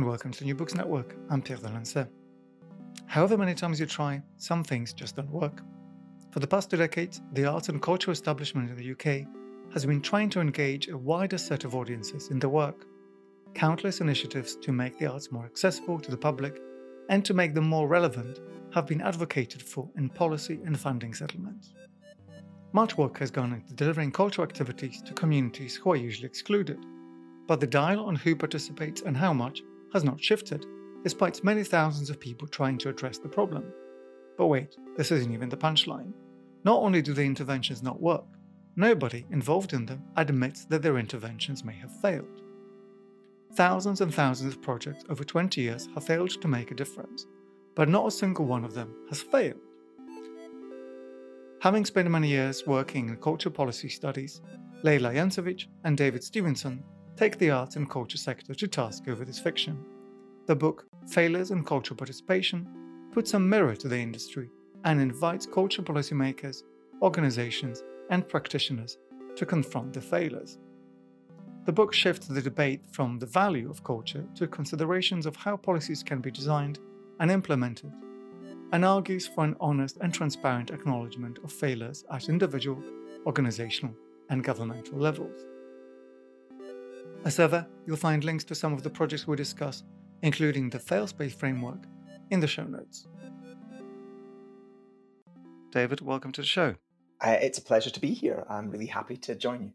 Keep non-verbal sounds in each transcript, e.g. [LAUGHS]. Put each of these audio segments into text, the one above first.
And welcome to New Books Network. I'm Pierre Delancey. However many times you try, some things just don't work. For the past two decades, the arts and culture establishment in the UK has been trying to engage a wider set of audiences in their work. Countless initiatives to make the arts more accessible to the public and to make them more relevant have been advocated for in policy and funding settlements. Much work has gone into delivering cultural activities to communities who are usually excluded but the dial on who participates and how much has not shifted, despite many thousands of people trying to address the problem. But wait, this isn't even the punchline. Not only do the interventions not work, nobody involved in them admits that their interventions may have failed. Thousands and thousands of projects over 20 years have failed to make a difference, but not a single one of them has failed. Having spent many years working in culture policy studies, Leila Jancovich and David Stevenson take the arts and culture sector to task over this fiction. The book, Failures in Cultural Participation, puts a mirror to the industry and invites culture policymakers, organizations, and practitioners to confront the failures. The book shifts the debate from the value of culture to considerations of how policies can be designed and implemented, and argues for an honest and transparent acknowledgement of failures at individual, organizational, and governmental levels. As ever, you'll find links to some of the projects we discuss, including the Failspace framework, in the show notes. David, welcome to the show. Uh, it's a pleasure to be here. I'm really happy to join you.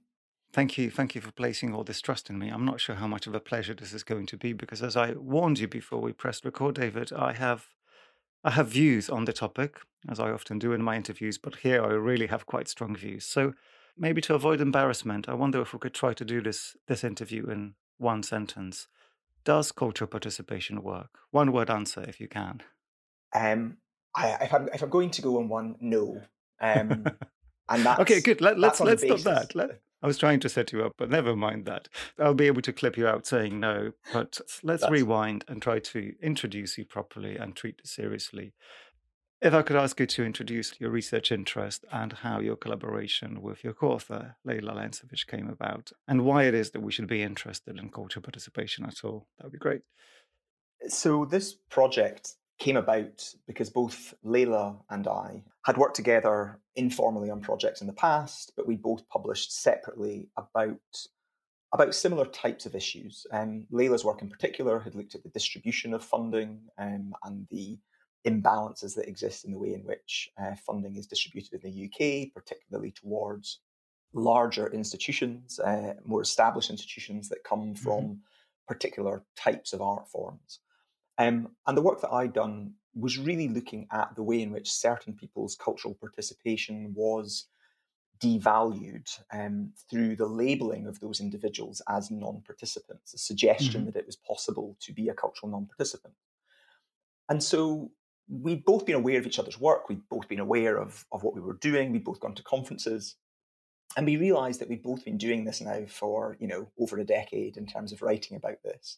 Thank you. Thank you for placing all this trust in me. I'm not sure how much of a pleasure this is going to be because as I warned you before we pressed record, David, I have I have views on the topic, as I often do in my interviews, but here I really have quite strong views. So maybe to avoid embarrassment, I wonder if we could try to do this this interview in one sentence. Does cultural participation work? One word answer, if you can. Um, I, if I'm if I'm going to go on one, no. Um, and [LAUGHS] that's okay. Good. Let, let's let's stop that. Let, I was trying to set you up, but never mind that. I'll be able to clip you out saying no. But let's rewind and try to introduce you properly and treat this seriously. If I could ask you to introduce your research interest and how your collaboration with your co author, Leila Jancovich, came about, and why it is that we should be interested in cultural participation at all, that would be great. So, this project came about because both Leila and I had worked together informally on projects in the past, but we both published separately about about similar types of issues. Um, Leila's work in particular had looked at the distribution of funding um, and the imbalances that exist in the way in which uh, funding is distributed in the UK, particularly towards larger institutions, uh, more established institutions that come mm-hmm. from mm-hmm. particular types of art forms. Um, and the work that I'd done was really looking at the way in which certain people's cultural participation was devalued um, through the labeling of those individuals as non participants, a suggestion mm-hmm. that it was possible to be a cultural non participant. And so we'd both been aware of each other's work. We'd both been aware of, of what we were doing. We'd both gone to conferences. And we realized that we'd both been doing this now for, you know, over a decade in terms of writing about this.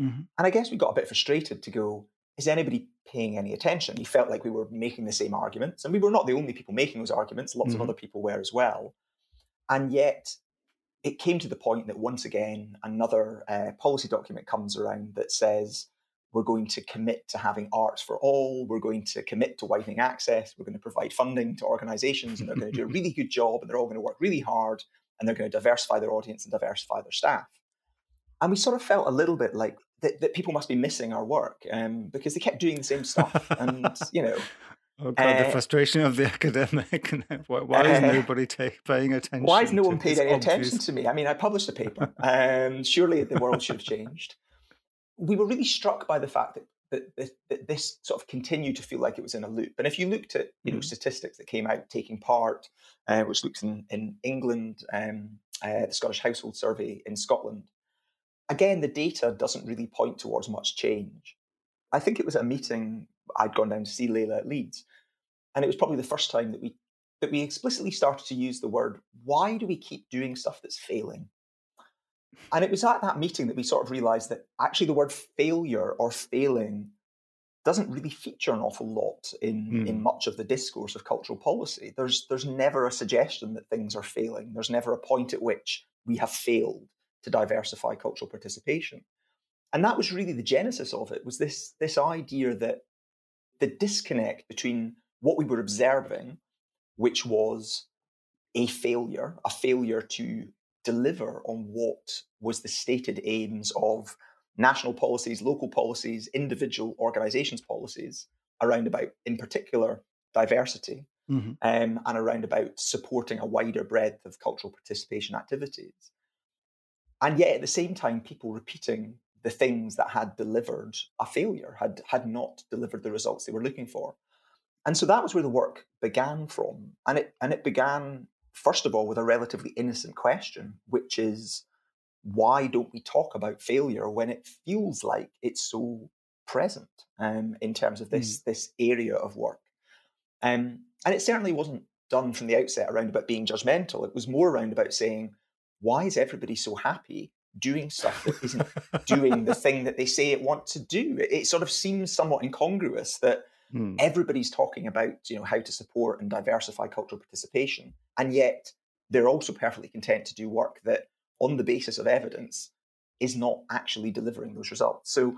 Mm-hmm. And I guess we got a bit frustrated to go, is anybody paying any attention? We felt like we were making the same arguments. And we were not the only people making those arguments, lots mm-hmm. of other people were as well. And yet it came to the point that once again, another uh, policy document comes around that says, we're going to commit to having arts for all. We're going to commit to widening access. We're going to provide funding to organizations, and they're going to do a really good job, and they're all going to work really hard, and they're going to diversify their audience and diversify their staff. And we sort of felt a little bit like that, that people must be missing our work um, because they kept doing the same stuff, and [LAUGHS] you know. Oh God, uh, the frustration of the [LAUGHS] academic. why, why is uh, [LAUGHS] nobody take, paying attention? Why has no one paid any obvious... attention to me? I mean, I published a paper. um, surely the world should have changed we were really struck by the fact that, that, that, that, this sort of continued to feel like it was in a loop. And if you looked at you know mm. statistics that came out taking part, uh, which looks in, in England, um, uh, the Scottish Household Survey in Scotland, again the data doesn't really point towards much change. I think it was a meeting I'd gone down to see Leila at Leeds, and it was probably the first time that we that we explicitly started to use the word why do we keep doing stuff that's failing and it was at that meeting that we sort of realized that actually the word failure or failing doesn't really feature an awful lot in, mm. in much of the discourse of cultural policy. There's, there's never a suggestion that things are failing. There's never a point at which we have failed to diversify cultural participation. And that was really the genesis of it, was this, this idea that the disconnect between what we were observing, which was a failure, a failure to deliver on what was the stated aims of national policies, local policies, individual organizations' policies around about, in particular, diversity mm-hmm. um, and around about supporting a wider breadth of cultural participation activities. And yet, at the same time, people repeating the things that had delivered a failure, had, had not delivered the results they were looking for. And so that was where the work began from. And it, and it began first of all, with a relatively innocent question, which is why don't we talk about failure when it feels like it's so present um, in terms of this mm. this area of work? Um, and it certainly wasn't done from the outset around about being judgmental. It was more around about saying, why is everybody so happy doing stuff that isn't doing the [LAUGHS] thing that they say it wants to do? It, it sort of seems somewhat incongruous that Hmm. Everybody's talking about you know how to support and diversify cultural participation, and yet they're also perfectly content to do work that, on the basis of evidence, is not actually delivering those results. So,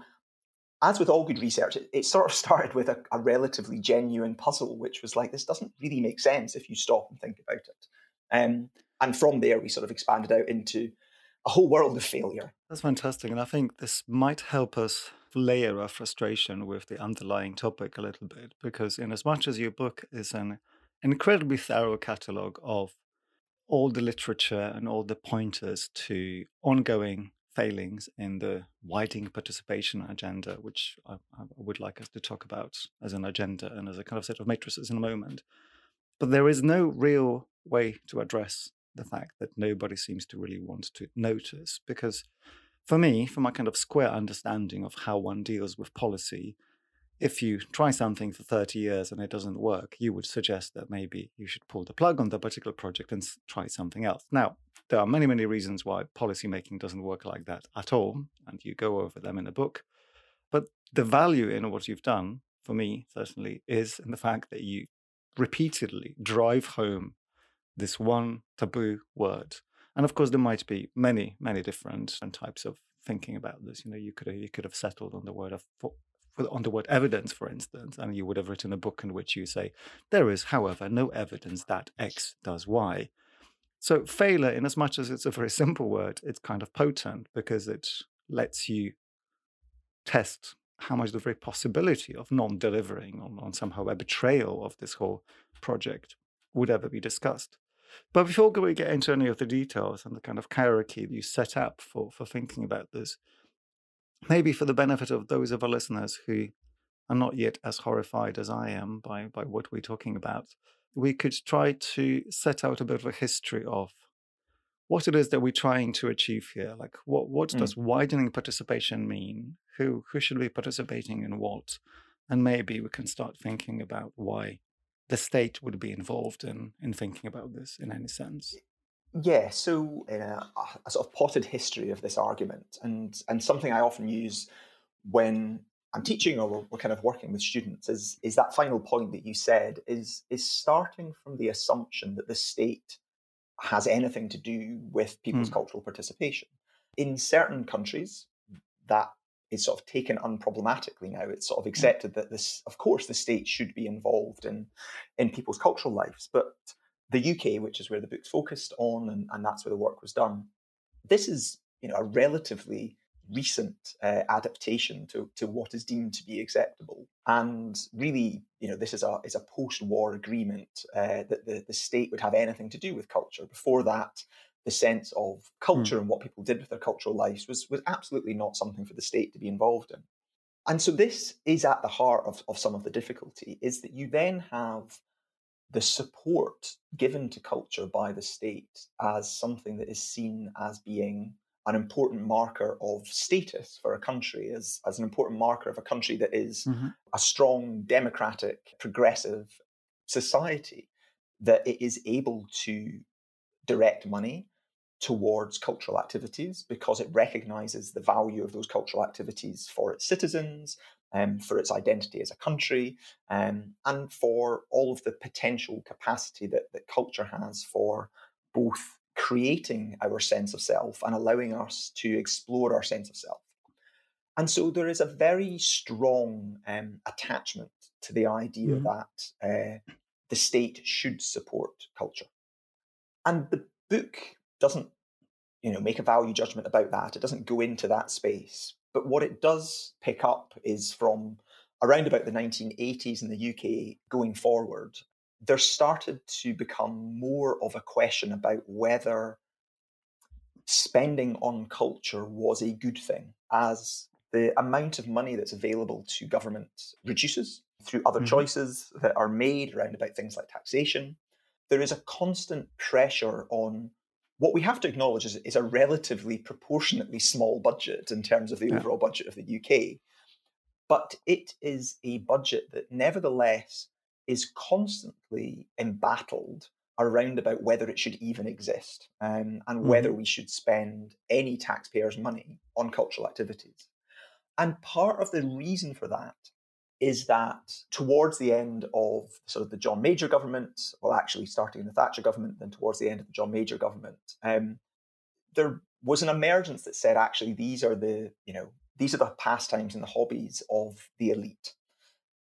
as with all good research, it, it sort of [LAUGHS] started with a, a, relatively genuine puzzle, which was like this doesn't really make sense if you stop and think about it. Um, and from there, we sort of expanded out into a whole world of failure. That's fantastic, and I think this might help us layer of frustration with the underlying topic a little bit because in as much as your book is an incredibly thorough catalog of all the literature and all the pointers to ongoing failings in the widening participation agenda, which I, I, would like us to talk about as an agenda and as a kind of set of matrices in a moment. But there is no real way to address the fact that nobody seems to really want to notice because for me, for my kind of square understanding of how one deals with policy, if you try something for 30 years and it doesn't work, you would suggest that maybe you should pull the plug on the particular project and try something else. Now, there are many, many reasons why policymaking doesn't work like that at all, and you go over them in the book. But the value in what you've done, for me, certainly, is in the fact that you repeatedly drive home this one taboo word and of course, there might be many, many different uh, types of thinking about this. You know, you could have, you could have settled on the word of on the word evidence, for instance, and you would have written a book in which you say there is, however, no evidence that X does Y. So failure, in as much as it's a very [LAUGHS] simple word, it's kind of potent because it lets you test how much the very possibility of non-delivering on, on somehow a betrayal of this whole project would ever be discussed. But before we get into any of the details and the kind of hierarchy you set up for, for thinking about this, maybe for the benefit of those of our listeners who are not yet as horrified as I am by, by what we're talking about, we could try to set out a bit of a history of what it is that we're trying to achieve here. Like, what, what mm. does widening participation mean? Who, who should be participating in what? And maybe we can start thinking about why the state would be involved in, in thinking about this in any sense. Yeah, so in a, a sort of potted history of this argument, and, and something I often use when I'm teaching or we're, kind of working with students is is that final point that you said is is starting from the assumption that the state has anything to do with people's mm. cultural participation. In certain countries, that is sort of taken unproblematically now. It's sort of accepted that this, of course, the state should be involved in in people's cultural lives. But the UK, which is where the book's focused on, and, and that's where the work was done, this is you know a relatively recent uh, adaptation to, to what is deemed to be acceptable. And really, you know, this is a is a post-war agreement uh, that the, the state would have anything to do with culture. Before that, the sense of hmm. culture mm. and what people did with their cultural lives was was absolutely not something for the state to be involved in. And so this is at the heart of, of some of the difficulty, is that you then have the support given to culture by the state as something that is seen as being an important marker of status for a country, as, as an important marker of a country that is mm-hmm. a strong, democratic, progressive society, that it is able to direct money towards cultural activities because it recognizes the value of those cultural activities for its citizens, um, for its identity as a country, um, and for all of the potential capacity that, that culture has for both creating our sense of self and allowing us to explore our sense of self. And so there is a very strong um, attachment to the idea mm-hmm. that uh, the state should support culture. And the book doesn't, you know, make a value judgment about that. It doesn't go into that space. But what it does pick up is from around about the 1980s in the UK going forward, there started to become more of a question about whether spending on culture was a good thing as the amount of money that's available to government reduces through other mm-hmm. choices that are made around about things like taxation. There is a constant pressure on what we have to acknowledge is, is a relatively proportionately small budget in terms of the yeah. overall budget of the UK. But it is a budget that nevertheless is constantly embattled around about whether it should even exist um, and mm-hmm. whether we should spend any taxpayers' money on cultural activities. And part of the reason for that is that towards the end of sort of the John Major government, well, actually starting in the Thatcher government, then towards the end of the John Major government, um, there was an emergence that said actually these are the you know these are the pastimes and the hobbies of the elite.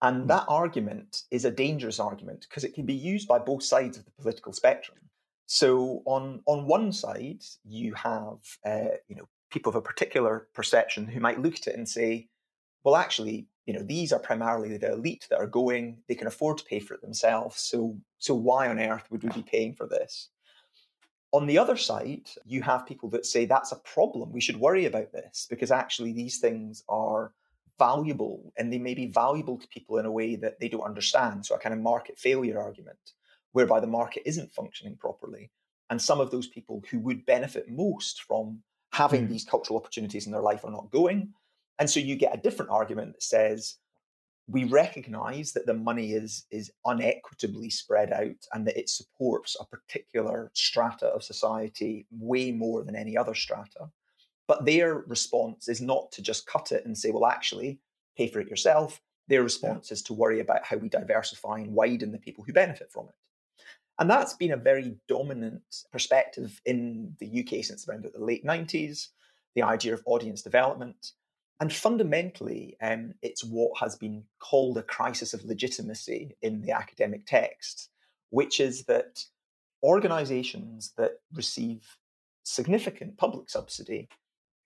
And hmm. that argument is a dangerous argument because it can be used by both sides of the political spectrum. So on on one side, you have uh, you know people of a particular perception who might look at it and say, well, actually, you know these are primarily the elite that are going; they can afford to pay for it themselves. So so why on earth would we be paying for this? On the other side, you have people that say that's a problem. We should worry about this because actually these things are valuable and they may be valuable to people in a way that they don't understand. So, a kind of market failure argument, whereby the market isn't functioning properly. And some of those people who would benefit most from having mm. these cultural opportunities in their life are not going. And so you get a different argument that says, we recognize that the money is is unequitably spread out and that it supports a particular strata of society way more than any other strata but their response is not to just cut it and say, well, actually, pay for it yourself. Their response yeah. is to worry about how we diversify and widen the people who benefit from it. And that's been a very dominant perspective in the UK since around the late 90s, the idea of audience development. And fundamentally, um, it's what has been called a crisis of legitimacy in the academic text, which is that organizations that receive significant public subsidy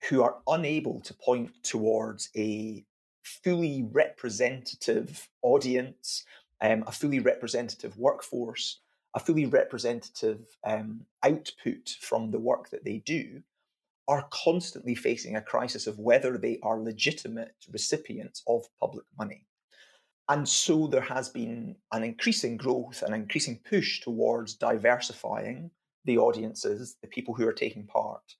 who are unable to point towards a fully representative audience, um, a fully representative workforce, a fully representative um, output from the work that they do, are constantly facing a crisis of whether they are legitimate recipients of public money. And so there has been an increasing growth, an increasing push towards diversifying the audiences, the people who are taking part,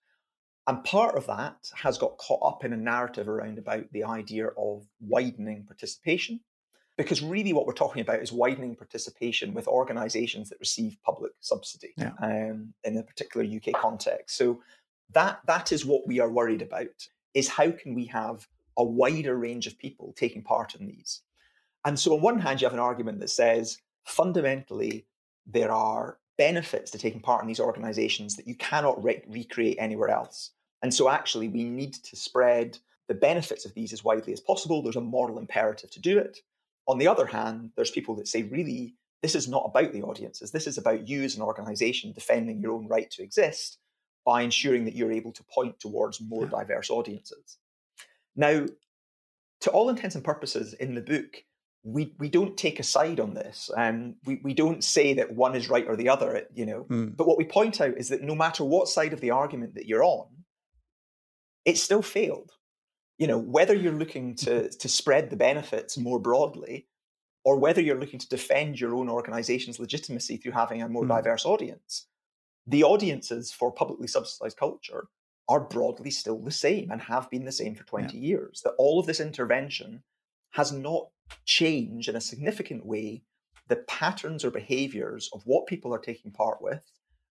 and part of that has got caught up in a narrative around about the idea of widening participation. Because really, what we're talking about is widening participation with organisations that receive public subsidy yeah. um, in a particular UK context. So that that is what we are worried about: is how can we have a wider range of people taking part in these? And so, on one hand, you have an argument that says fundamentally there are benefits to taking part in these organizations that you cannot re- recreate anywhere else. And so, actually, we need to spread the benefits of these as widely as possible. There's a moral imperative to do it. On the other hand, there's people that say, really, this is not about the audiences. This is about you as an organization defending your own right to exist by ensuring that you're able to point towards more diverse audiences. Now, to all intents and purposes in the book, we we don't take a side on this. Um, we we don't say that one is right or the other. You know, Mm. but what we point out is that no matter what side of the argument that you're on, it still failed. You know, whether you're looking to [LAUGHS] to spread the benefits more broadly, or whether you're looking to defend your own organization's legitimacy through having a more Mm. diverse audience, the audiences for publicly subsidized culture are broadly still the same and have been the same for 20 years. That all of this intervention has not changed in a significant way the patterns or behaviors of what people are taking part with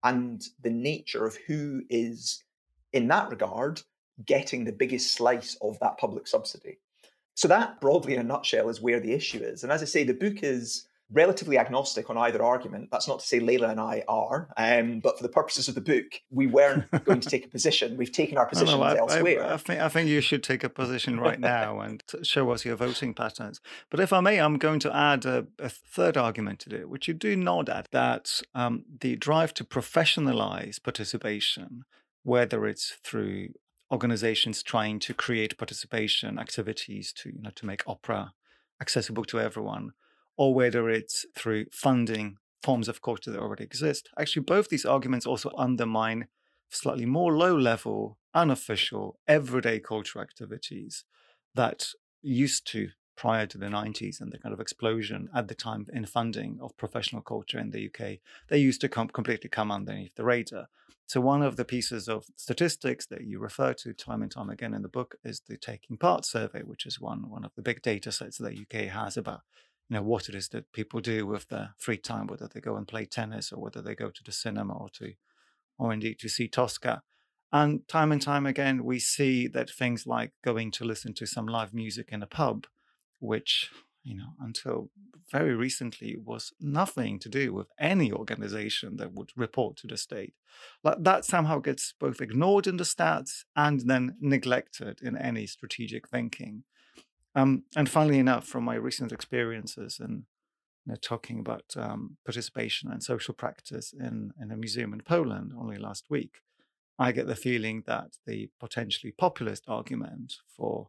and the nature of who is, in that regard, getting the biggest slice of that public subsidy. So, that broadly in a nutshell is where the issue is. And as I say, the book is relatively agnostic on either argument. That's not to say Leila and I are, um, but for the purposes of the book, we weren't [LAUGHS] going to take a position. We've taken our positions no, I, elsewhere. I, I, think, I think you should take a position right now and [LAUGHS] show us your voting patterns. But if I may, I'm going to add a, a third argument to it, which you do nod at that um, the drive to professionalize participation, whether it's through organizations trying to create participation activities to you know to make opera accessible to everyone or whether it's through funding forms of culture that already exist. Actually both these arguments also undermine slightly more low level unofficial everyday cultural activities that used to prior to the 90s and the kind of explosion at the time in funding of professional culture in the UK they used to completely come underneath the radar. So one of the pieces of statistics that you refer to time and time again in the book is the Taking Part survey, which is one one of the big data sets that the UK has about you know what it is that people do with their free time, whether they go and play tennis or whether they go to the cinema or to or indeed to see Tosca. And time and time again, we see that things like going to listen to some live music in a pub, which you know, until very recently was nothing to do with any organization that would report to the state. Like that somehow gets both ignored in the stats and then neglected in any strategic thinking. Um, and funnily enough, from my recent experiences in you know, talking about um, participation and social practice in, in a museum in Poland only last week, I get the feeling that the potentially populist argument for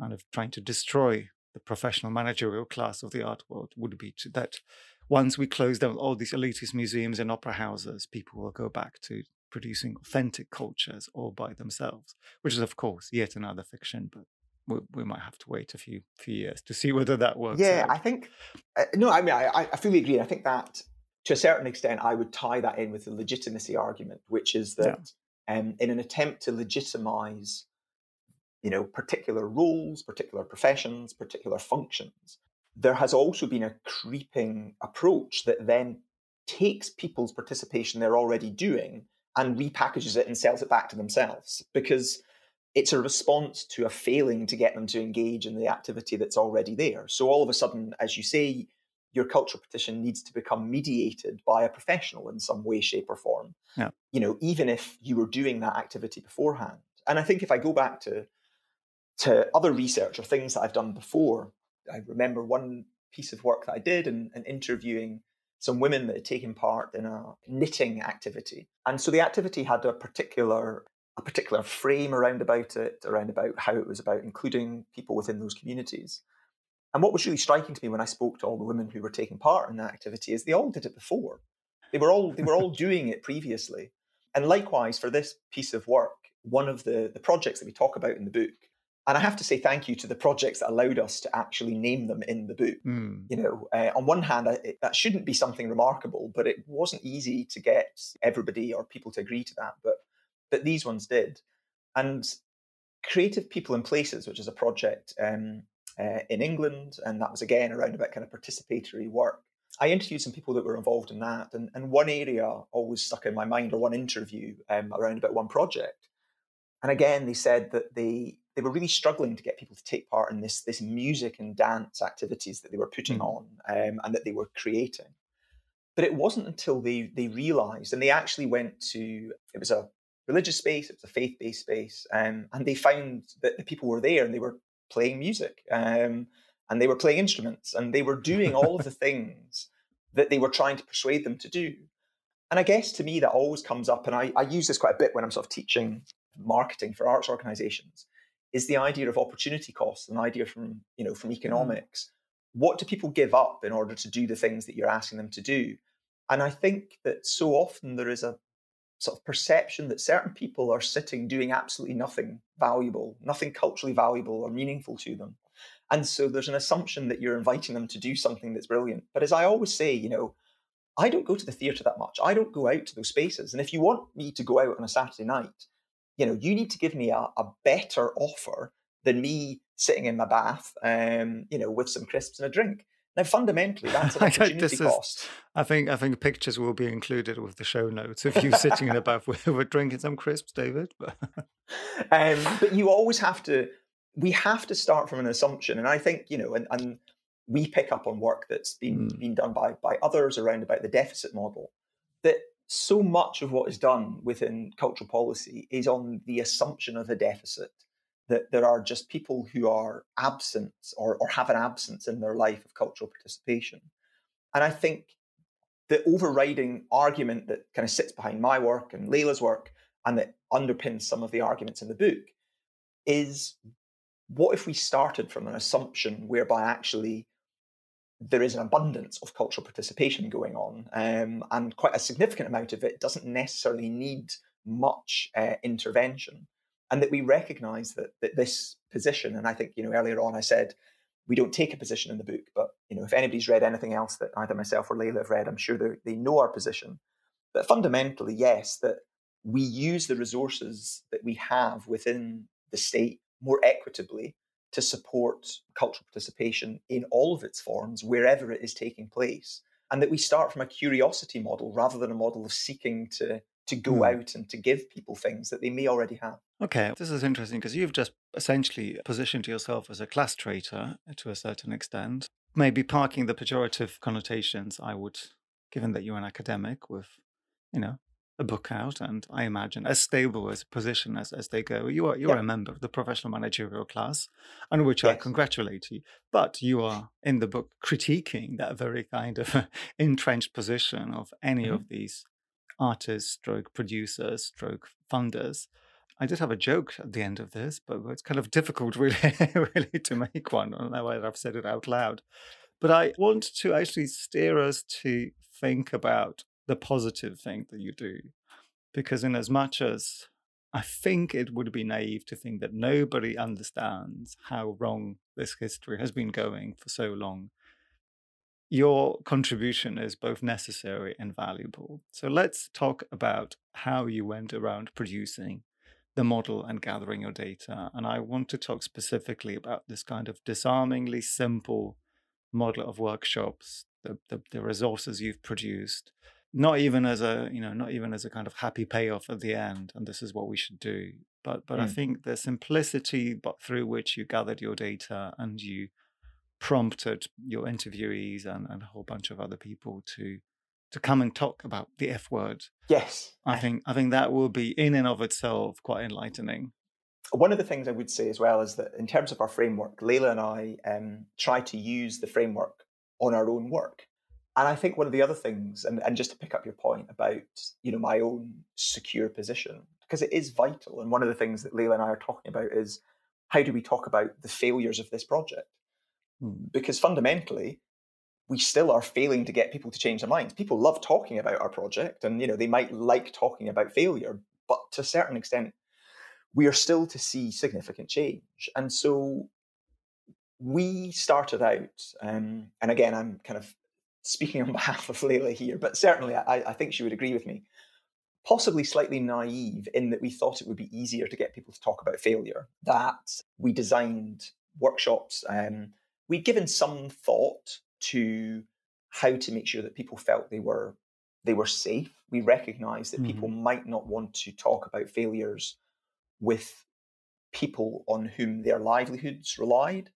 kind of trying to destroy the professional managerial class of the art world would be to that once we close down all these elitist museums and opera houses, people will go back to producing authentic cultures all by themselves, which is, of course, yet another fiction, but we, we might have to wait a few few years to see [LAUGHS] whether that works. Yeah, out. I think, uh, no, I mean, I, I fully agree. I think that to a certain extent, I would tie that in with the legitimacy argument, which is that yeah. um, in an attempt to legitimize you know, particular roles, particular professions, particular functions. There has also been a creeping approach that then takes people's participation they're already doing and repackages it and sells it back to themselves because it's a response to a failing to get them to engage in the activity that's already there. So all of a sudden, as you say, your cultural petition needs to become mediated by a professional in some way, shape, or form. Yeah. You know, even if you were doing that activity beforehand. And I think if I go back to to other research or things that I've done before. I remember one piece of work that I did and, and, interviewing some women that had taken part in a knitting activity. And so the activity had a particular a particular frame around about it, around about how it was about including people within those communities. And what was really striking to me when I spoke to all the women who were taking part in that activity is they all did it before. They were all they were all doing it previously. And likewise for this piece of work, one of the, the projects that we talk about in the book and I have to say thank you to the projects that allowed us to actually name them in the book. Mm. You know, uh, on one hand, it, that shouldn't be something remarkable, but it wasn't easy to get everybody or people to agree to that. But but these ones did. And Creative People and Places, which is a project um, uh, in England, and that was again around about kind of participatory work. I interviewed some people that were involved in that, and, and one area always stuck in my mind, or one interview um, around about one project. And again, they said that they they were really struggling to get people to take part in this this music and dance activities that they were putting mm. on um, and that they were creating. But it wasn't until they they realised, and they actually went to it was a religious space, it was a faith based space, um, and they found that the people were there and they were playing music um, and they were playing instruments and they were doing all of the [LAUGHS] things that they were trying to persuade them to do. And I guess to me that always comes up, and I, I use this quite a bit when I'm sort of teaching marketing for arts organizations is the idea of opportunity costs, an idea from you know from mm. economics. What do people give up in order to do the things that you're asking them to do? And I think that so often there is a sort of perception that certain people are sitting doing absolutely nothing valuable, nothing culturally valuable or meaningful to them. And so there's an assumption that you're inviting them to do something that's brilliant. But as I always say, you know, I don't go to the theatre that much. I don't go out to those spaces. And if you want me to go out on a Saturday night, you know, you need to give me a, a better offer than me sitting in my bath, um, you know, with some crisps and a drink. Now, fundamentally, that's an [LAUGHS] opportunity cost. Is, I think I think pictures will be included with the show notes of you sitting in a bath [LAUGHS] with, with drinking some crisps, David. [LAUGHS] um, but you always have to. We have to start from an assumption, and I think you know, and, and we pick up on work that's been mm. been done by by others around about the deficit model. That so much of what is done within cultural policy is on the assumption of a deficit, that there are just people who are absent or, or have an absence in their life of cultural participation. And I think the overriding argument that kind of sits behind my work and Leila's work and that underpins some of the arguments in the book is what if we started from an assumption whereby actually there is an abundance of cultural participation going on, um, and quite a significant amount of it doesn't necessarily need much uh, intervention. And that we recognise that, that this position, and I think you know earlier on I said we don't take a position in the book, but you know if anybody's read anything else that either myself or Leila have read, I'm sure they know our position. But fundamentally, yes, that we use the resources that we have within the state more equitably to support cultural participation in all of its forms, wherever it is taking place. And that we start from a curiosity model rather than a model of seeking to, to go mm. out and to give people things that they may already have. Okay, this is interesting because you've just essentially positioned yourself as a class traitor to a certain extent, maybe parking the pejorative connotations, I would, given that you're an academic with, you know, a book out and I imagine as stable as a position as, as they go. You are you're yeah. a member of the professional managerial class, on which yes. I congratulate you. But you are in the book critiquing that very kind of [LAUGHS] entrenched position of any mm-hmm. of these artists, stroke producers, stroke funders. I did have a joke at the end of this, but it's kind of difficult [LAUGHS] really really to make one. I don't know I've said it out loud. But I want to actually steer us to think about the positive thing that you do. Because, in as much as I think it would be naive to think that nobody understands how wrong this history has been going for so long, your contribution is both necessary and valuable. So, let's talk about how you went around producing the model and gathering your data. And I want to talk specifically about this kind of disarmingly simple model of workshops, the, the, the resources you've produced, not even as a you know not even as a kind of happy payoff at the end and this is what we should do but but mm. i think the simplicity but through which you gathered your data and you prompted your interviewees and, and a whole bunch of other people to to come and talk about the f word yes i think i think that will be in and of itself quite enlightening one of the things i would say as well is that in terms of our framework leila and i um, try to use the framework on our own work and I think one of the other things, and, and just to pick up your point about, you know, my own secure position, because it is vital. And one of the things that Leila and I are talking about is how do we talk about the failures of this project? Hmm. Because fundamentally, we still are failing to get people to change their minds. People love talking about our project and, you know, they might like talking about failure, but to a certain extent, we are still to see significant change. And so we started out, um, and again, I'm kind of speaking on [LAUGHS] behalf of Leila here, but certainly I, I, think she would agree with me. Possibly slightly naive in that we thought it would be easier to get people to talk about failure, that we designed workshops, um, we'd given some thought to how to make sure that people felt they were they were safe. We recognised that mm-hmm. people might not want to talk about failures with people on whom their livelihoods relied.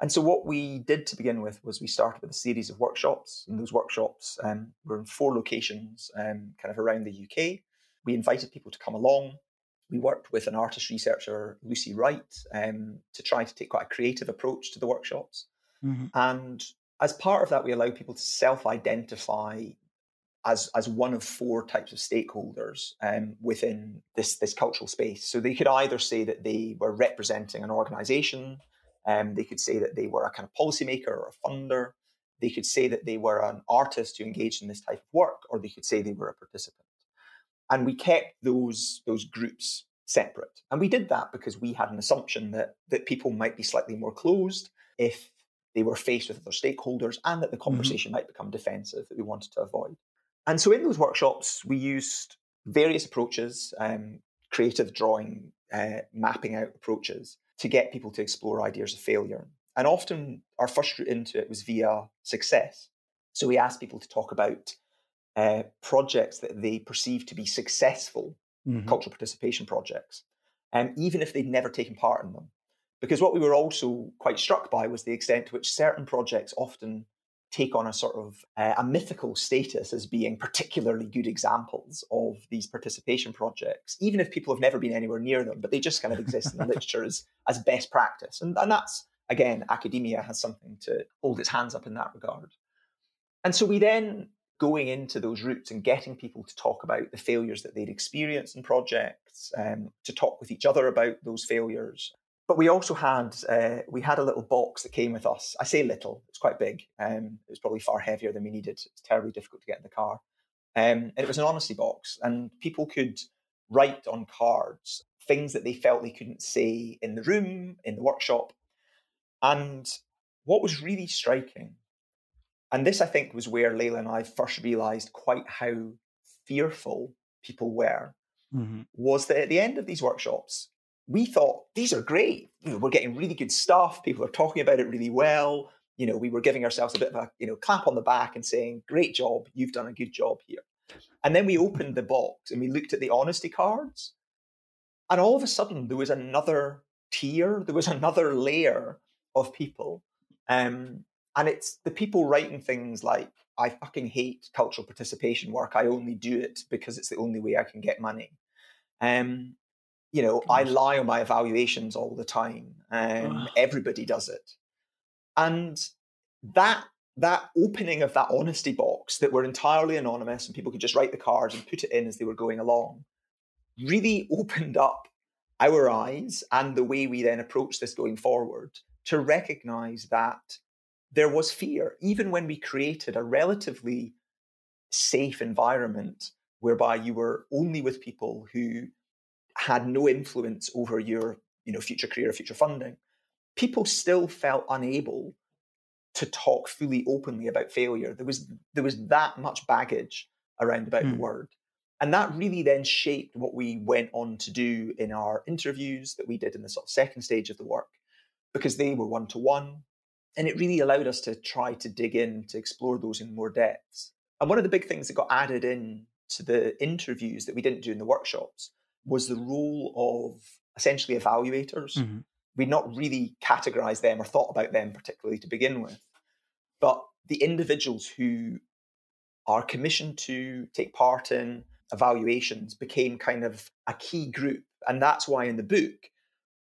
And so, what we did to begin with was we started with a series of workshops, and those workshops um, were in four locations, um, kind of around the UK. We invited people to come along. We worked with an artist researcher, Lucy Wright, um, to try to take quite a creative approach to the workshops. Mm-hmm. And as part of that, we allowed people to self identify as, as one of four types of stakeholders um, within this, this cultural space. So they could either say that they were representing an organization, um, they could say that they were a kind of policymaker or a funder. They could say that they were an artist who engaged in this type of work, or they could say they were a participant. And we kept those, those groups separate. And we did that because we had an assumption that, that people might be slightly more closed if they were faced with other stakeholders and that the mm-hmm. conversation mm-hmm. might become defensive that we wanted to avoid. And so in those workshops, we used various approaches, um, creative drawing, uh, mapping out approaches to get people to explore ideas of failure. And often our first route into it was via success. So we asked people to talk about uh, projects that they perceived to be successful mm-hmm. cultural participation projects, um, even if they'd never taken part in them. Because what we were also quite struck by was the extent to which certain projects often take on a sort of uh, a mythical status as being particularly good examples of these participation projects, even if people have never been anywhere near them, but they just kind of exist in the [LAUGHS] literature as, as best practice. And, and that's, again, academia has something to hold its hands up in that regard. And so we then going into those routes and getting people to talk about the failures that they'd experienced in projects, um, to talk with each other about those failures, but we also had uh, we had a little box that came with us. I say little; it's quite big. Um, it was probably far heavier than we needed. It's terribly difficult to get in the car. Um, and it was an honesty box, and people could write on cards things that they felt they couldn't say in the room, in the workshop. And what was really striking, and this I think was where Leila and I first realized quite how fearful people were, mm-hmm. was that at the end of these workshops, we thought these are great. We're getting really good stuff. People are talking about it really well. You know, we were giving ourselves a bit of a you know clap on the back and saying, "Great job, you've done a good job here." And then we opened the box and we looked at the honesty cards, and all of a sudden there was another tier, there was [LAUGHS] another layer of people, um, and it's the people writing things like, "I fucking hate cultural participation work. I only do it because it's the only way I can get money." Um, you know, I lie on my evaluations all the time. Um, everybody does it, and that that opening of that honesty box that were entirely anonymous and people could just write the cards and put it in as they were going along really opened up our eyes and the way we then approach this going forward to recognize that there was fear even when we created a relatively safe environment whereby you were only with people who had no influence over your you know future career or future funding people still felt unable to talk fully openly about failure there was there was that much baggage around about mm. the hmm. word and that really then shaped what we went on to do in our interviews that we did in the sort of second stage of the work because they were one to one and it really allowed us to try to dig in to explore those in more depths and one of the big things that got added in to the interviews that we didn't do in the workshops was the role of essentially evaluators. Mm-hmm. We'd not really categorized them or thought about them particularly to begin with. But the individuals who are commissioned to take part in evaluations became kind of a key group. And that's why in the book,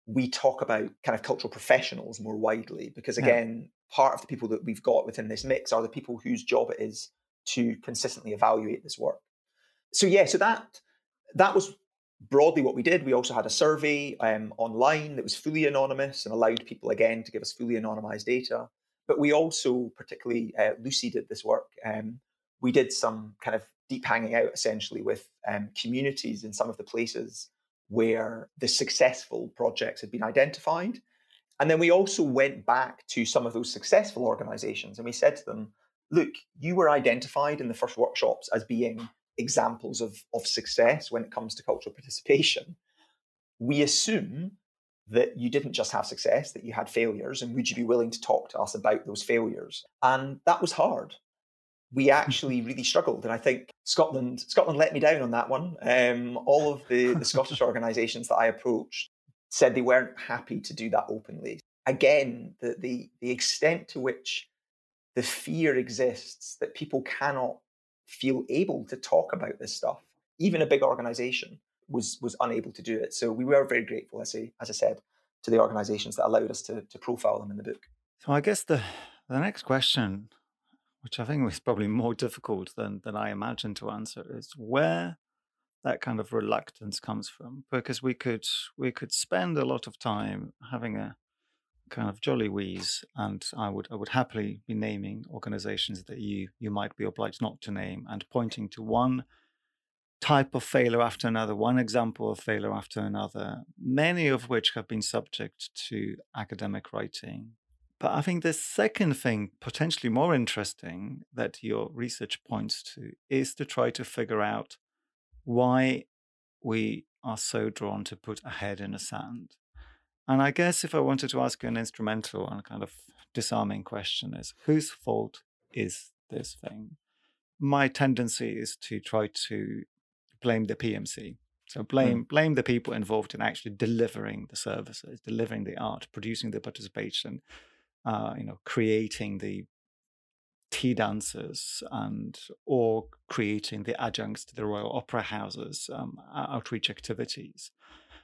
we talk about kind of cultural professionals more widely, because again, yeah. part of the people that we've got within this mix are the people whose job it is to consistently evaluate this work. So yeah, so that that was broadly what we did, we also had a survey um, online that was fully anonymous and allowed people again to give us fully anonymized data. But we also, particularly uh, Lucy did this work. Um, we did some kind of deep hanging out essentially with um, communities in some of the places where the successful projects had been identified. And then we also went back to some of those successful organizations and we said to them, look, you were identified in the first workshops as being examples of, of success when it comes to cultural participation, we assume that you didn't just have success, that you had failures, and would you be willing to talk to us about those failures? And that was hard. We [LAUGHS] actually really struggled, and I think Scotland Scotland let me down on that one. Um, all of the, the Scottish organisations that I approached said they weren't happy to do that openly. Again, the the, the extent to which the fear exists that people cannot feel able to talk about this stuff, even a big organisation was was unable to do it. So we were very grateful, as I, as I said, to the organisations that allowed us to, to profile them in the book. So I guess the the next question, which I think was probably more difficult than than I imagined to answer, is where that kind of reluctance comes from. Because we could we could spend a lot of time having a kind of jolly wheeze, and I would I would happily be naming organizations that you you might be obliged not to name and pointing to one type of failure after another, one example of failure after another, many of which have been subject to academic writing. But I think the second thing, potentially more interesting, that your research points to is to try to figure out why we are so drawn to put a head in the sand. And I guess if I wanted to ask you an instrumental and kind of disarming question is whose fault is this thing? My tendency is to try to blame the PMC. So blame mm. blame the people involved in actually delivering the services, delivering the art, producing the participation, uh, you know, creating the tea dancers and or creating the adjuncts to the Royal Opera House's um, outreach activities.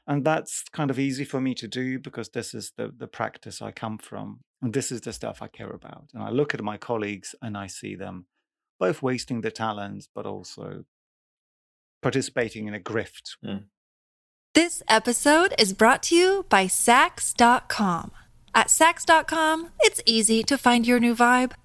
And that's kind of easy for me to do because this is the, the practice I come from. And this is the stuff I care about. And I look at my colleagues and I see them both wasting their talents, but also participating in a grift. Mm. This episode is brought to you by Saks.com. At Saks.com, it's easy to find your new vibe.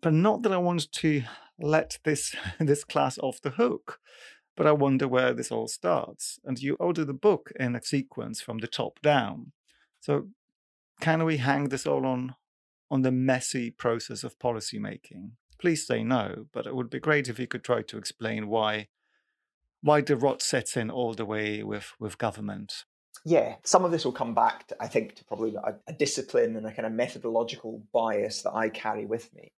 but not that I want to let this [LAUGHS] this class off the hook. But I wonder where this all starts. And you order the book in a sequence from the top down. So can we hang this all on on the messy process of policy making? Please say no, but it would be great if you could try to explain why why the rot sets in all the way with, with government. Yeah, some of this will come back, to, I think, to probably a, a discipline and a kind of methodological bias that I carry with me.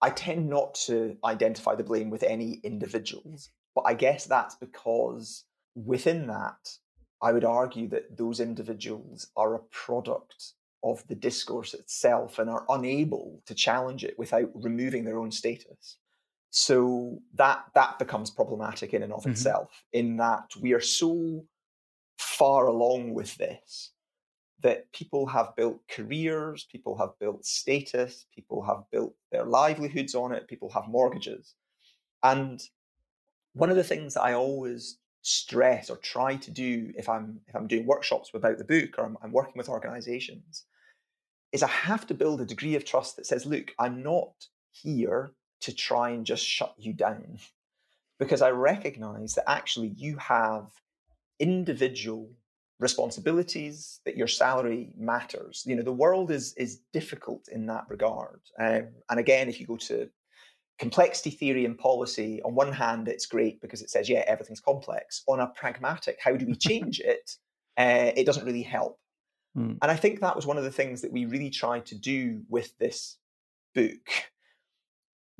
I tend not to identify the blame with any individuals, but I guess that's because within that, I would argue that those individuals are a product of the discourse itself and are unable to challenge it without removing their own status. So that that becomes problematic in and of mm-hmm. itself, in that we are so far along with this that people have built careers, people have built status, people have built their livelihoods on it, people have mortgages. And one of the things that I always stress or try to do if I'm if I'm doing workshops about the book or I'm, I'm working with organizations is I have to build a degree of trust that says, look, I'm not here to try and just shut you down because I recognize that actually you have individual responsibilities, that your salary matters. You know, the world is is difficult in that regard. Um, and again, if you go to complexity theory and policy, on one hand, it's great because it says, yeah, everything's complex. On a pragmatic, how do we [LAUGHS] change it? Uh, it doesn't really help. Mm. And I think that was one of the things that we really tried to do with this book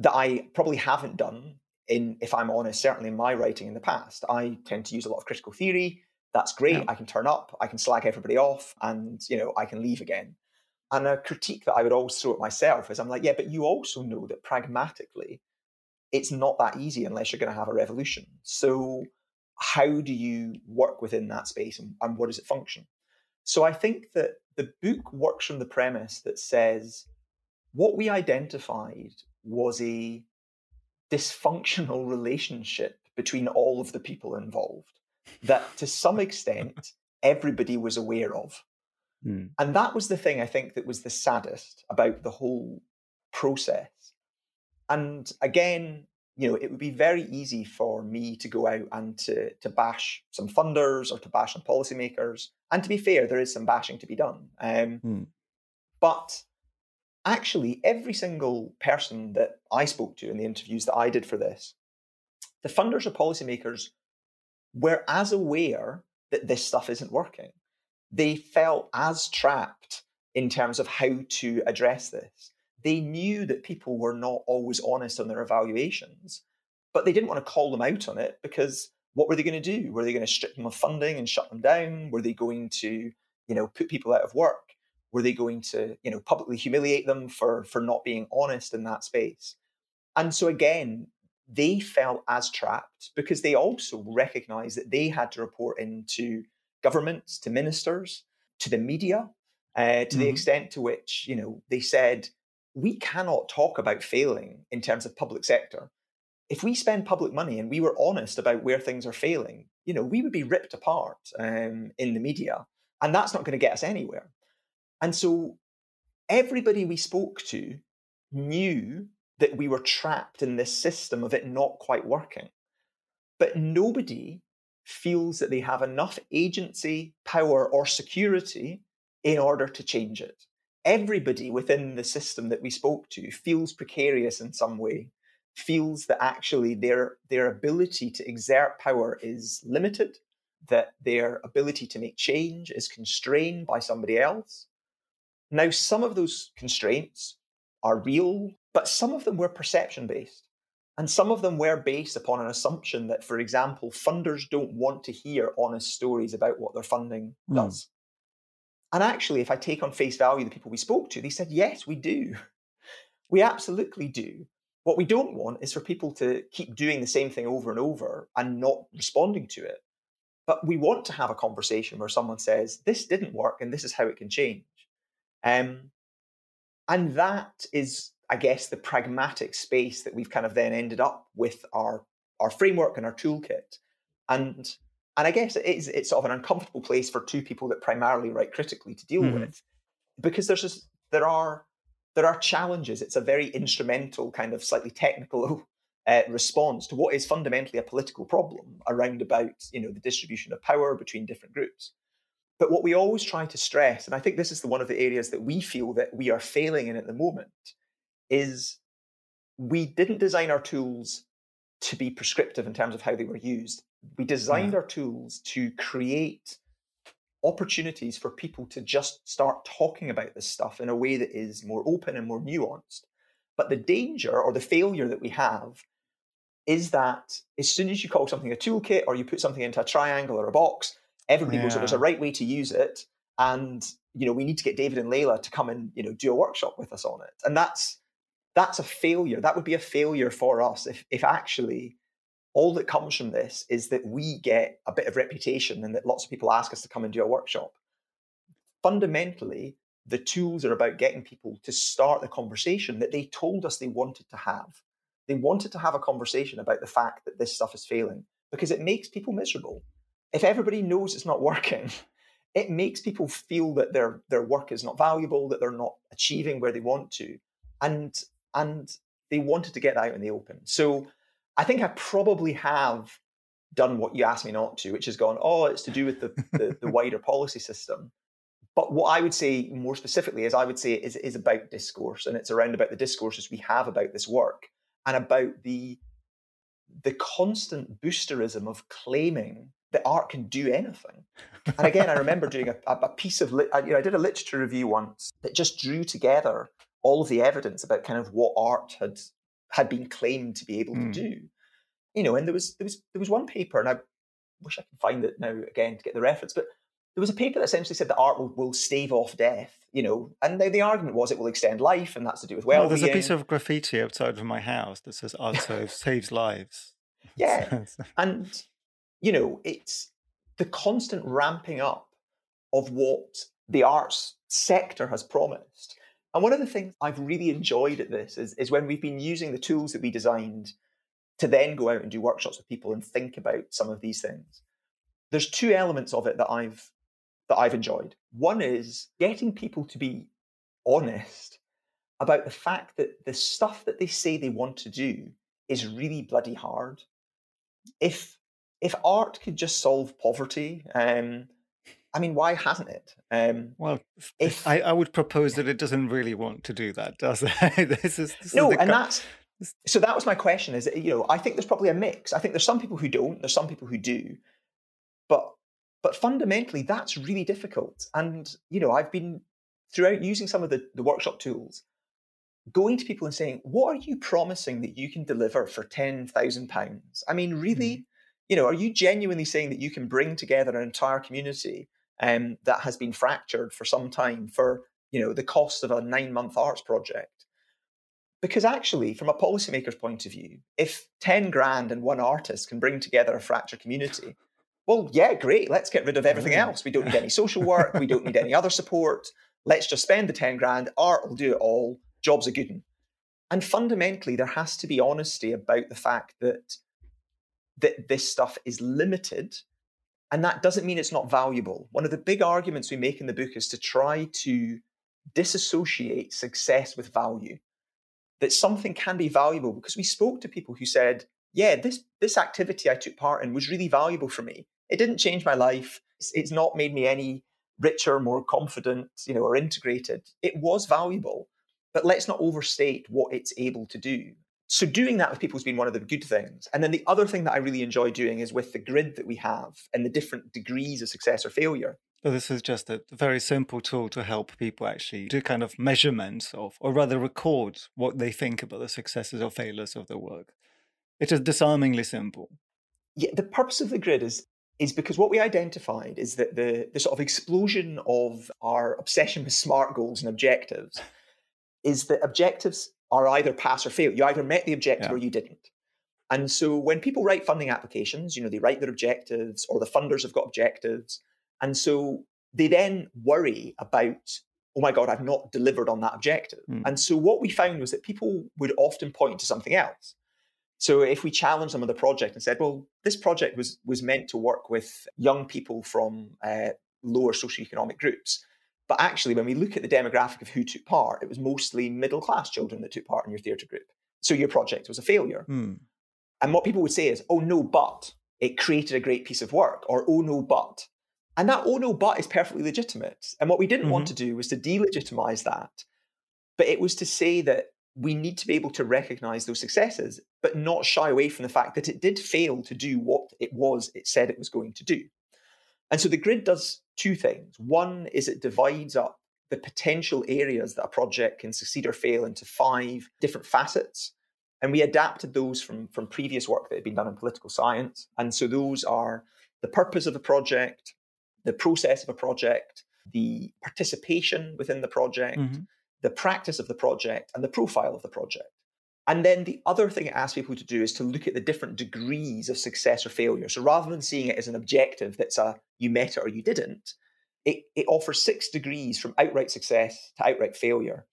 that I probably haven't done in, if I'm honest, certainly in my writing in the past. I tend to use a lot of critical theory that's great. Yeah. I can turn up, I can slag everybody off, and you know, I can leave again. And a critique that I would always throw at myself is I'm like, yeah, but you also know that pragmatically, it's not that easy unless you're going to have a revolution. So, how do you work within that space and, and what does it function? So, I think that the book works from the premise that says what we identified was a dysfunctional [LAUGHS] relationship between all of the people involved that to some extent everybody was aware of. Mm. And that was the thing I think that was the saddest about the whole process. And again, you know, it would be very easy for me to go out and to, to bash some funders or to bash some policymakers. And to be fair, there is some bashing to be done. Um, mm. But actually, every single person that I spoke to in the interviews that I did for this, the funders or policymakers were as aware that this stuff isn't working. They felt as trapped in terms of how to address this. They knew that people were not always honest on their evaluations, but they didn't want to call them out on it because what were they going to do? Were they going to strip them of funding and shut them down? Were they going to, you know, put people out of work? Were they going to, you know, publicly humiliate them for for not being honest in that space? And so again, they felt as trapped because they also recognized that they had to report into governments, to ministers, to the media, uh, to mm-hmm. the extent to which, you know, they said, we cannot talk about failing in terms of public sector. If we spend public money and we were honest about where things are failing, you know, we would be ripped apart um, in the media, and that's not going to get us anywhere. And so, everybody we spoke to knew that we were trapped in this system of it not quite working. But nobody feels that they have enough agency, power, or security in order to change it. Everybody within the system that we spoke to feels precarious in some way, feels that actually their, their ability to exert power is limited, that their ability to make change is constrained by somebody else. Now, some of those constraints are real, but some of them were perception based. And some of them were based upon an assumption that, for example, funders don't want to hear honest stories about what their funding mm. does. And actually, if I take on face value the people we spoke to, they said, yes, we do. [LAUGHS] We absolutely do. What we don't want is for people to keep doing the same thing over and over and not responding to it. But we want to have a conversation where someone says, this didn't work and this is how it can change. Um, and that is I guess, the pragmatic space that we've kind of then ended up with our our framework and our toolkit. And and I guess it is it's sort of an uncomfortable place for two people that primarily write critically to deal mm-hmm. with, because there's just there are there are challenges. It's a very instrumental kind of slightly technical [LAUGHS] uh, response to what is fundamentally a political problem around about you know the distribution of power between different groups. But what we always try to stress, and I think this is the one of the areas that we feel that we are failing in at the moment, is we didn't design our tools to be prescriptive in terms of how they were used. We designed yeah. our tools to create opportunities for people to just start talking about this stuff in a way that is more open and more nuanced. But the danger or the failure that we have is that as soon as you call something a toolkit or you put something into a triangle or a box, everybody yeah. goes, there's a right way to use it. And, you know, we need to get David and Leila to come and, you know, do a workshop with us on it. And that's that's a failure. That would be a failure for us if, if actually all that comes from this is that we get a bit of reputation and that lots of people ask us to come and do a workshop. Fundamentally, the tools are about getting people to start the conversation that they told us they wanted to have. They wanted to have a conversation about the fact that this stuff is failing because it makes people miserable. If everybody knows it's not working, [LAUGHS] it makes people feel that their their work is not valuable, that they're not achieving where they want to. And and they wanted to get out in the open. So I think I probably have done what you asked me not to, which has gone, oh, it's to do with the, the, [LAUGHS] the wider policy system. But what I would say more specifically is I would say is, is about discourse, and it's around about the discourses we have about this work and about the the constant boosterism of claiming that art can do anything. And again, I remember doing a, a piece of, lit, you know, I did a literature review once that just drew together all of the evidence about kind of what art had had been claimed to be able mm. to hmm. do. You know, and there was there was there was one paper, and I wish I could find it now again to get the reference, but there was a paper that essentially said that art will, will stave off death, you know, and the, the argument was it will extend life, and that's to do with well. Well, there's a piece of graffiti outside of my house that says "Art [LAUGHS] saves lives." [LAUGHS] Yeah, and you know, it's the constant ramping up of what the arts sector has promised. And one of the things I've really enjoyed at this is, is when we've been using the tools that we designed to then go out and do workshops with people and think about some of these things. There's two elements of it that I've that I've enjoyed. One is getting people to be honest about the fact that the stuff that they say they want to do is really bloody hard. If if art could just solve poverty, um, I mean, why hasn't it? Um, well, if I, I, would propose that it doesn't really want to do that, does it? [LAUGHS] this is this no, and co- that's so. That was my question. Is you know, I think there's probably a mix. I think there's some people who don't. There's some people who do, but but fundamentally, that's really difficult. And you know, I've been throughout using some of the, the workshop tools, going to people and saying, "What are you promising that you can deliver for ten thousand pounds?" I mean, really. Mm-hmm you know, are you genuinely saying that you can bring together an entire community um, that has been fractured for some time for you know the cost of a nine month arts project? Because actually, from a policymaker's point of view, if ten grand and one artist can bring together a fractured community, well, yeah, great. Let's get rid of everything else. We don't need any [LAUGHS] social work. We don't need any other support. Let's just spend the ten grand. Art will do it all. Jobs are good. And fundamentally, there has to be honesty about the fact that that this stuff is limited. And that doesn't mean it's not valuable. One of the big arguments we make in the book is to try to disassociate success with value. That something can be valuable because we spoke to people who said, yeah, this, this activity I took part in was really valuable for me. It didn't change my life. It's, it's not made me any richer, more confident, you know, or integrated. It was valuable, but let's not overstate what it's able to do so doing that with people has been one of the good things. And then the other thing that I really enjoy doing is with the grid that we have and the different degrees of success or failure. So this is just a very simple tool to help people actually do kind of measurements of, or rather record what they think about the successes or failures of their work. It is disarmingly simple. Yeah, the purpose of the grid is is because what we identified is that the the sort of explosion of our obsession with smart goals and objectives is that objectives are either pass or fail. You either met the objective yeah. or you didn't. And so when people write funding applications, you know, they write their objectives or the funders have got objectives. And so they then worry about, oh my God, I've not delivered on that objective. Mm. And so what we found was that people would often point to something else. So if we challenged them on the project and said, well, this project was was meant to work with young people from uh, lower socioeconomic groups, but actually, when we look at the demographic of who took part, it was mostly middle class children that took part in your theatre group. So your project was a failure. Hmm. And what people would say is, oh no, but it created a great piece of work, or oh no, but. And that oh no, but is perfectly legitimate. And what we didn't mm-hmm. want to do was to delegitimize that, but it was to say that we need to be able to recognize those successes, but not shy away from the fact that it did fail to do what it was it said it was going to do. And so the grid does two things. One is it divides up the potential areas that a project can succeed or fail into five different facets. And we adapted those from, from previous work that had been done in political science. And so those are the purpose of a project, the process of a project, the participation within the project, mm-hmm. the practice of the project, and the profile of the project. And then the other thing it asks people to do is to look at the different degrees of success or failure. So rather than seeing it as an objective that's a you met it or you didn't, it, it offers six degrees from outright success to outright failure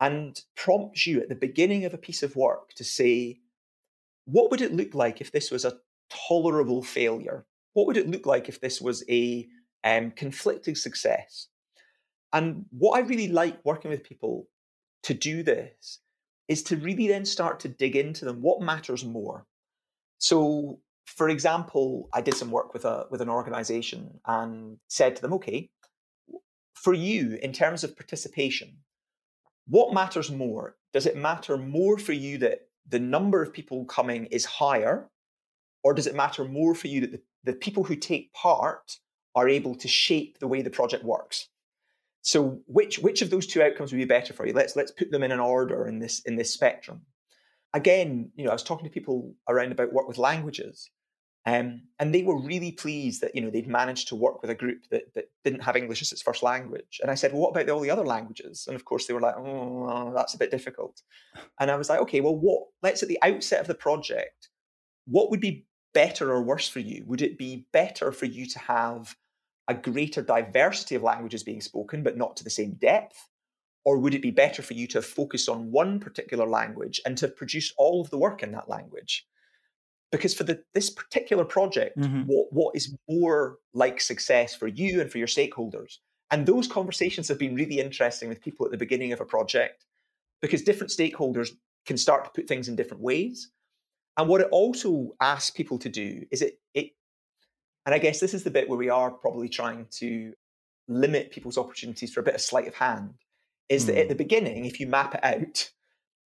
and prompts you at the beginning of a piece of work to say, what would it look like if this was a tolerable failure? What would it look like if this was a um, conflicting success? And what I really like working with people to do this is to really then start to dig into them. What matters more? So, for example, I did some work with a with an organization and said to them, okay, for you in terms of participation, what matters more? Does it matter more for you that the number of people coming is higher, or does it matter more for you that the, the people who take part are able to shape the way the project works? So which which of those two outcomes would be better for you? Let's let's put them in an order in this in this spectrum. Again, you know, I was talking to people around about work with languages. Um, and they were really pleased that you know they'd managed to work with a group that, that didn't have English as its first language. And I said, well, what about all the other languages? And of course they were like, oh, that's a bit difficult. And I was like, okay, well, what? Let's at the outset of the project, what would be better or worse for you? Would it be better for you to have a greater diversity of languages being spoken, but not to the same depth? Or would it be better for you to focus on one particular language and to produce all of the work in that language? because for the, this particular project, mm-hmm. what, what is more like success for you and for your stakeholders? And those conversations have been really interesting with people at the beginning of a project because different stakeholders can start to put things in different ways. And what it also asks people to do is it, it and I guess this is the bit where we are probably trying to limit people's opportunities for a bit of sleight of hand, is mm. that at the mm. beginning, if you map it out,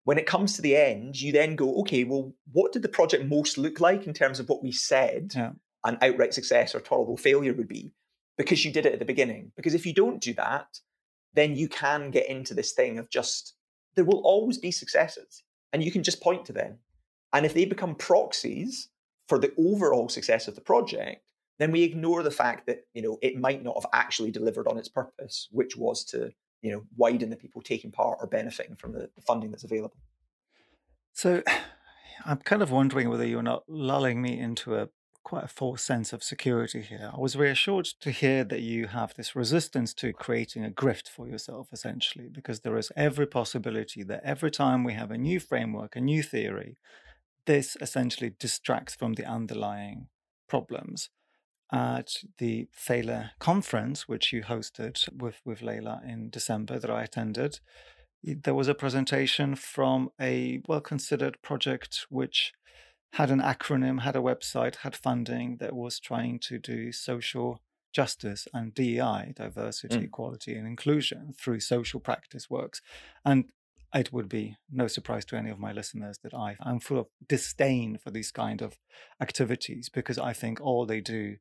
when it comes to the end, you then go, okay, well, what did the project most look like in terms of what we said yeah. an outright success or tolerable failure would be? Because you did it at the beginning. Because if you don't do that, then you can get into this thing of just, there will always be successes and you can just point to them. And if they become proxies for the overall success of the project, then we ignore the fact that, you know, it might not have actually delivered on its purpose, which was to you know widen the people taking part or benefiting from the funding that's available. So, [SIGHS] I'm kind of wondering whether you're not lulling me into a quite a false sense of security here. I was reassured to hear that you have this resistance to creating a grift for yourself, essentially, because there is every possibility that every time we have a new framework, a new theory, this essentially distracts from the underlying problems at the Thaler conference, which you hosted with, with Leila in December that I attended, there was a presentation from a well considered project which had an acronym, had a website, had funding that was trying to do social justice and DEI, diversity, mm. equality, and inclusion through social practice works. And it would be no surprise to any of my listeners that I'm full of disdain for these kind of activities because I think all they do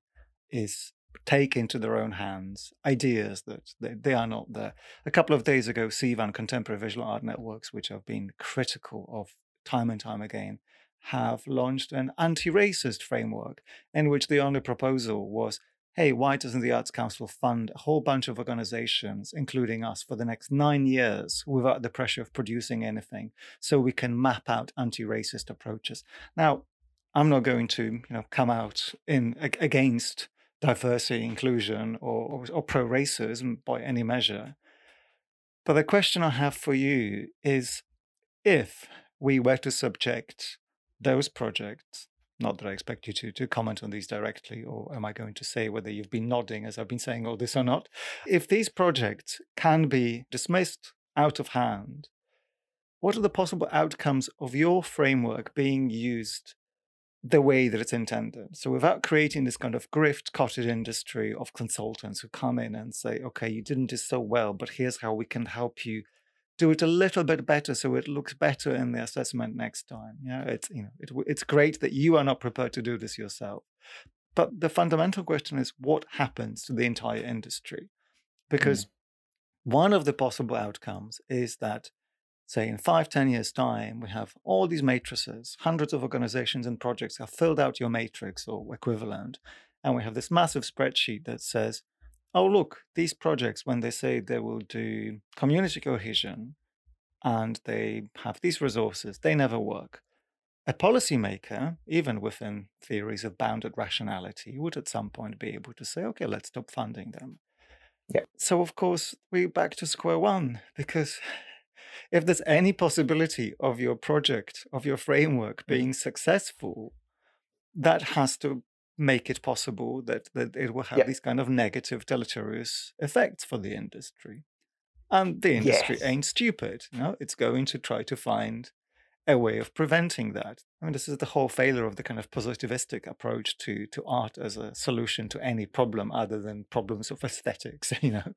is take into their own hands ideas that they, they are not there. A couple of days ago, CVAN, Contemporary Visual Art Networks, which have been critical of time and time again, have launched an anti racist framework in which the only proposal was hey, why doesn't the Arts Council fund a whole bunch of organizations, including us, for the next nine years without the pressure of producing anything so we can map out anti racist approaches? Now, I'm not going to you know, come out in against diversity, inclusion, or, or, or pro racism by any measure. But the question I have for you is if we were to subject those projects, not that I expect you to, to comment on these directly, or am I going to say whether you've been nodding as I've been saying all this or not? If these projects can be dismissed out of hand, what are the possible outcomes of your framework being used the way that it's intended. So without creating this kind of grift cottage industry of consultants who come in and say, okay, you didn't do so well, but here's how we can help you do it a little bit better so it looks better in the assessment next time. Yeah, it's you know it, it's great that you are not prepared to do this yourself. But the fundamental question is what happens to the entire industry? Because mm. one of the possible outcomes is that say in five, ten years' time, we have all these matrices, hundreds of organizations and projects have filled out your matrix or equivalent. And we have this massive spreadsheet that says, oh, look, these projects, when they say they will do community cohesion and they have these resources, they never work. A policymaker, even within theories of bounded rationality, would at some point be able to say, okay, let's stop funding them. Yeah. So, of course, we're back to square one because if there's any possibility of your project, of your framework being successful, that has to make it possible that, that it will have yeah. these kind of negative deleterious effects for the industry. And the industry yes. ain't stupid. You know, it's going to try to find a way of preventing that. I mean, this is the whole failure of the kind of positivistic approach to to art as a solution to any problem other than problems of aesthetics, [LAUGHS] you know.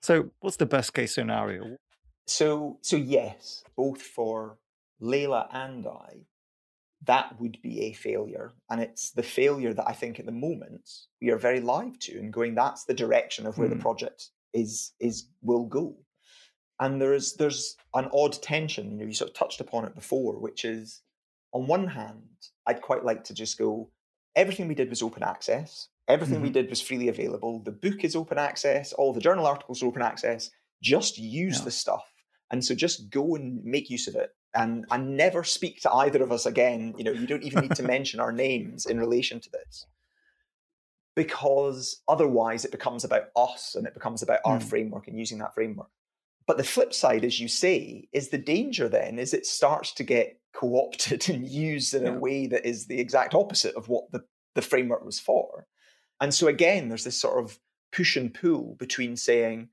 So what's the best case scenario? So, so yes, both for Leila and I, that would be a failure. And it's the failure that I think at the moment we are very live to and going, that's the direction of where mm. the hmm. project is is will go. And there's there's an odd tension, you know, you sort of touched upon it before, which is on one hand, I'd quite like to just go, everything we did was open access. Everything Mm-hmm. we did was freely available. The book is open access. All the journal articles are open access. Just use Yeah. the stuff. And so just go and make use of it. And and never speak to either of us again. You know, you don't even need to [LAUGHS] mention our names in relation to this. Because otherwise it becomes about us and it becomes about our Mm. framework and using that framework. But the flip side, as you say, is the danger then is it starts to get co-opted [LAUGHS] and used in Yeah. a way that is the exact opposite of what the, the framework was for. And so again, there's this sort of push and pull between saying,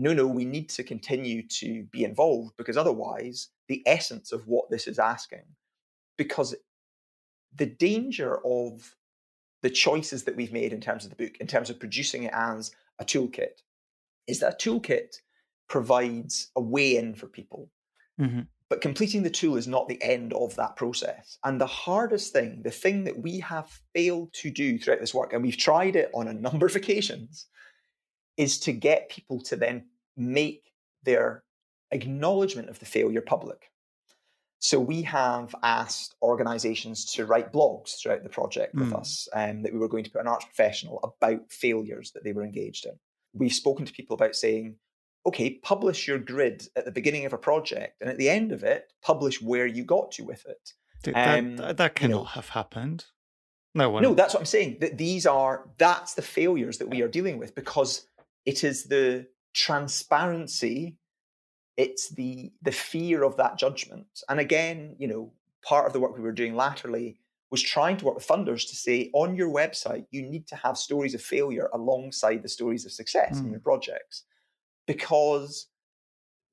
no, no, we need to continue to be involved because otherwise the essence of what this is asking, because the danger of the choices that we've made in terms of the book, in terms of producing it as a toolkit, is that a toolkit provides a way in for people. Mhm. But completing the tool is not the end of that process. And the hardest thing, the thing that we have failed to do throughout this work, and we've tried it on a number of [LAUGHS] occasions, is to get people to then make their acknowledgement of the failure public. So we have asked organizations to write blogs throughout the project with Mm. us um, that we were going to put an arts professional about failures that they were engaged in. We've spoken to people about saying, okay, publish your grid at the beginning of a project, and at the end of it, publish where you got to with it. That, Um, that, that you know- cannot have happened. No one. No, that's what I'm saying. That these are that's the failures that we are dealing with because it is the transparency, it's the the fear of that judgment. And again, you know, part of the work we were doing laterally was trying to work with funders to say on your website you need to have stories of failure alongside the stories of success in Mm. your projects because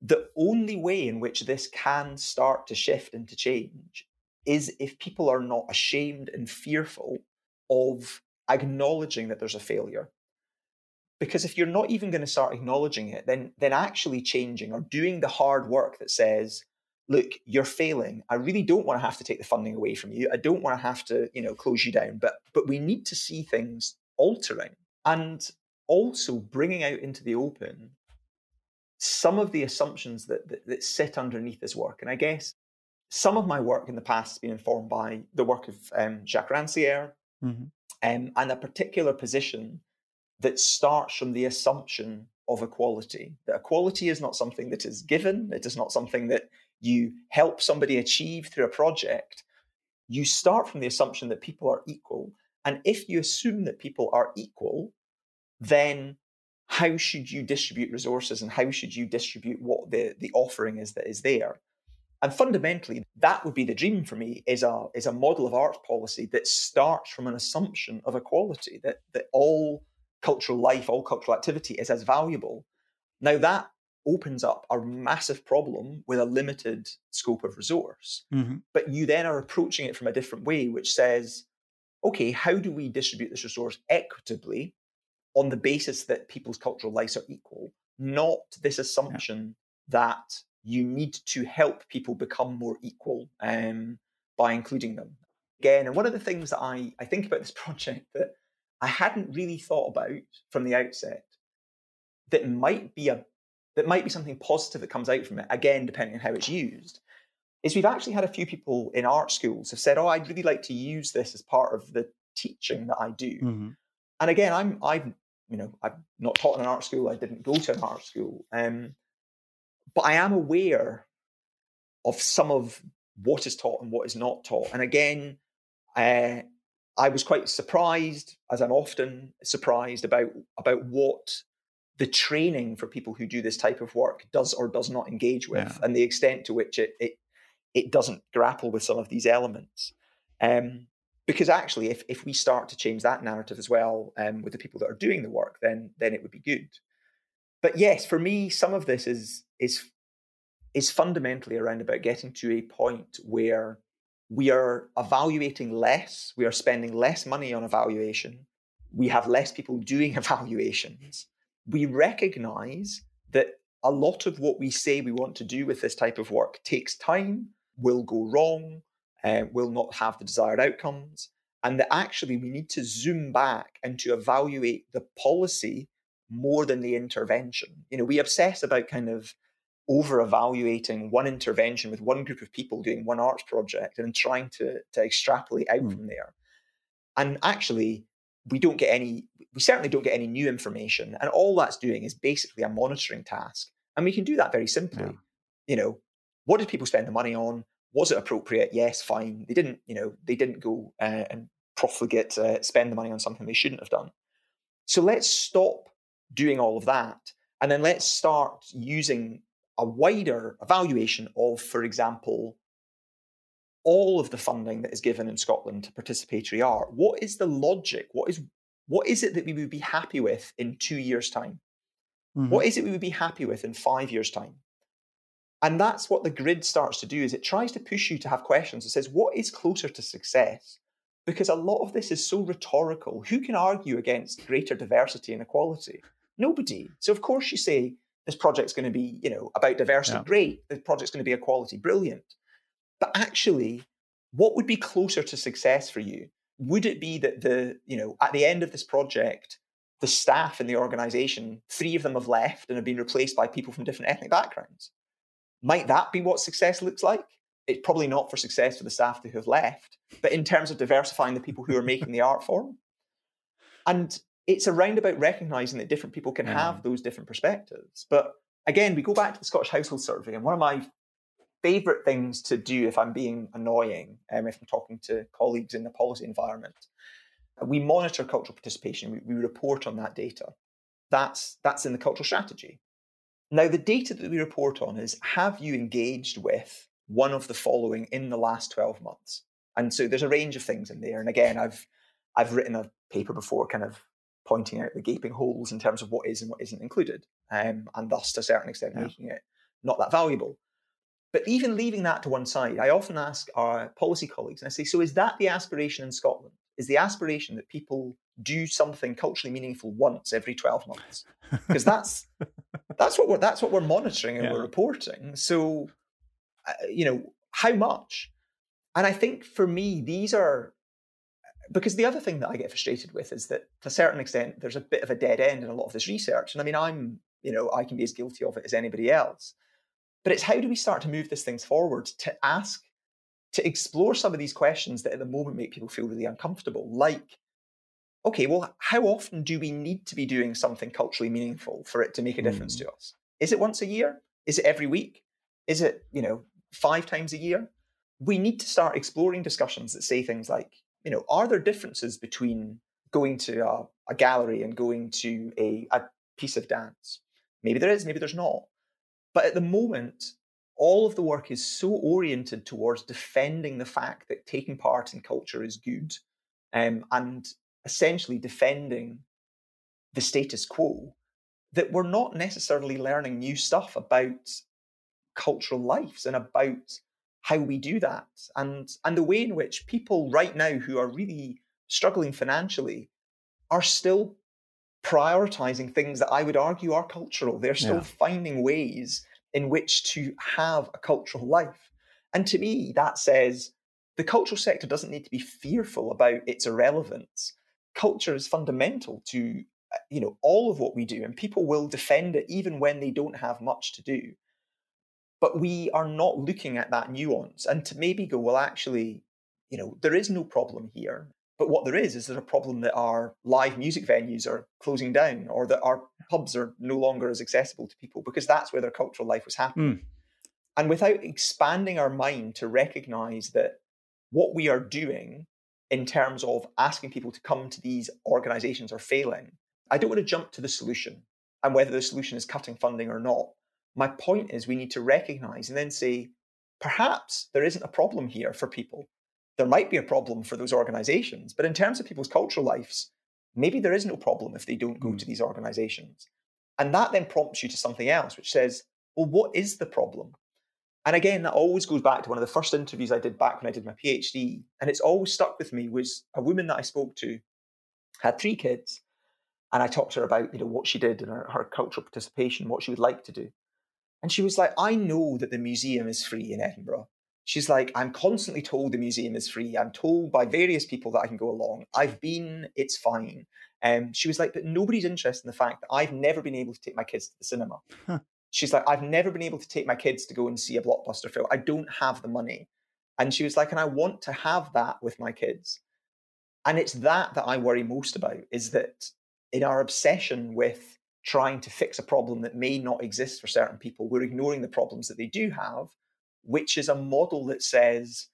the only way in which this can start to shift and to change is if people are not ashamed and fearful of acknowledging that there's a failure. Because if you're not even going to start acknowledging it, then then actually changing or doing the hard work that says, look, you're failing. I really don't want to have to take the funding away from you. I don't want to have to, you know, close you down, but but we need to see things altering and also bringing out into the open some of the assumptions that, that, that sit underneath this work. And I guess some of my work in the past has been informed by the work of um, Jacques Rancière Mhm. um, and a particular position that starts from the assumption of equality. That equality is not something that is given, it is not something that you help somebody achieve through a project. You start from the assumption that people are equal. And if you assume that people are equal, then how should you distribute resources and how should you distribute what the, the offering is that is there? And fundamentally, that would be the dream for me is a, is a model of arts policy that starts from an assumption of equality, that, that all cultural life, all cultural activity is as valuable. Now, that opens up a massive problem with a limited scope of resource. Mhm. But you then are approaching it from a different way, which says, okay, how do we distribute this resource equitably on the basis that people's cultural lives are equal, not this assumption that you need to help people become more equal um, by including them. Again, and one of the things that I, I think about this [LAUGHS] project that I hadn't really thought about from the outset that might be a that might be something positive that comes out from it, again, depending on how it's used, is we've actually had a few people in art schools have said, Oh, I'd really like to use this as part of the teaching that I do. Mhm. And again, I'm I've you know I've not taught in an art school. I didn't go to an art school, um, but I am aware of some of what is taught and what is not taught. And again, uh, I was quite surprised, as I'm often surprised about about what the training for people who do this type of work does or does not engage with, Yeah. and the extent to which it it it doesn't grapple with some of these elements. Um, because actually, if if we start to change that narrative as well um, with the people that are doing the work, then then it would be good. But yes, for me, some of this is is is fundamentally around about getting to a point where we are evaluating less, we are spending less money on evaluation, we have less people doing [LAUGHS] evaluations. We recognize that a lot of what we say we want to do with this type of work takes time, will go wrong, uh, will not have the desired outcomes, and that actually we need to zoom back and to evaluate the policy more than the intervention. You know, we obsess about kind of over evaluating one intervention with one group of people doing one arts project and trying to, to extrapolate out Hmm. from there. And actually, we don't get any, we certainly don't get any new information. And all that's doing is basically a monitoring task. And we can do that very simply. Yeah. You know, what did people spend the money on? Was it appropriate? Yes, fine. They didn't, you know, they didn't go uh, and profligate, uh, spend the money on something they shouldn't have done. So let's stop doing all of that. And then let's start using a wider evaluation of, for example, all of the funding that is given in Scotland to participatory art. What is the logic? What is what is it that we would be happy with in two years' time? Mhm. What is it we would be happy with in five years' time? And that's what the grid starts to do is it tries to push you to have questions. It says, what is closer to success? Because a lot of this is so rhetorical. Who can argue against greater diversity and equality? Nobody. So of course you say this project's going to be, you know, about diversity. Yeah. Great. This project's going to be equality. Brilliant. But actually, what would be closer to success for you? Would it be that the, you know, at the end of this project, the staff in the organization, three of them have left and have been replaced by people from different ethnic backgrounds? Might that be what success looks like? It's probably not for success for the staff who have left, but in terms of diversifying the people who are making the art form. And it's around about recognizing that different people can Yeah. have those different perspectives. But again, we go back to the Scottish Household Survey, and one of my favorite things to do if I'm being annoying, um, if I'm talking to colleagues in the policy environment, we monitor cultural participation. We, we report on that data. That's that's in the cultural strategy. Now, the data that we report on is: Have you engaged with one of the following in the last 12 months? And so there's a range of things in there. And again, I've I've written a paper before, kind of pointing out the gaping holes in terms of what is and what isn't included, um, and thus to a certain extent Yeah. making it not that valuable. But even leaving that to one side, I often ask our policy colleagues, and I say, so is that the aspiration in Scotland? Is the aspiration that people do something culturally meaningful once every 12 months? Because that's [LAUGHS] that's what we're that's what we're monitoring and Yeah. we're reporting. So, uh, you know, how much? And I think for me, these are because the other thing that I get frustrated with is that to a certain extent, there's a bit of a dead end in a lot of this research. And I mean, I'm, you know, I can be as guilty of it as anybody else. But it's how do we start to move these things forward to ask, to explore some of these questions that at the moment make people feel really uncomfortable, like, okay, well, how often do we need to be doing something culturally meaningful for it to make a difference Mm. to us? Is it once a year? Is it every week? Is it, you know, five times a year? We need to start exploring discussions that say things like, you know, are there differences between going to a, a gallery and going to a, a piece of dance? Maybe there is, maybe there's not. But at the moment, all of the work is so oriented towards defending the fact that taking part in culture is good um, and essentially defending the status quo that we're not necessarily learning new stuff about cultural lives and about how we do that and and the way in which people right now who are really struggling financially are still prioritizing things that I would argue are cultural. They're still Yeah. finding ways in which to have a cultural life. And to me, that says the cultural sector doesn't need to be fearful about its irrelevance. Culture is fundamental to uh, you know all of what we do, and people will defend it even when they don't have much to do. But we are not looking at that nuance and to maybe go, well, actually, you know, there is no problem here. But what there is is there's a problem that our live music venues are closing down or that our pubs are no longer as accessible to people because that's where their cultural life was happening. Hmm. And without expanding our mind to recognize that what we are doing in terms of asking people to come to these organizations are failing, I don't want to jump to the solution and whether the solution is cutting funding or not. My point is we need to recognize and then say, perhaps there isn't a problem here for people. There might be a problem for those organizations, but in terms of people's cultural lives, maybe there is no problem if they don't go Mm. to these organizations. And that then prompts you to something else, which says, well, what is the problem? And again, that always goes back to one of the first interviews I did back when I did my PhD. And it's always stuck with me was a woman that I spoke to had three kids. And I talked to her about, you know, what she did and her, her cultural participation, what she would like to do. And she was like, I know that the museum is free in Edinburgh. She's like, I'm constantly told the museum is free. I'm told by various people that I can go along. I've been, it's fine. Um, she was like, but nobody's interested in the fact that I've never been able to take my kids to the cinema. Huh. She's like, I've never been able to take my kids to go and see a blockbuster film. I don't have the money. And she was like, and I want to have that with my kids. And it's that that I worry most about is that in our obsession with trying to fix a problem that may not exist for certain people, we're ignoring the problems that they do have, which is a model that says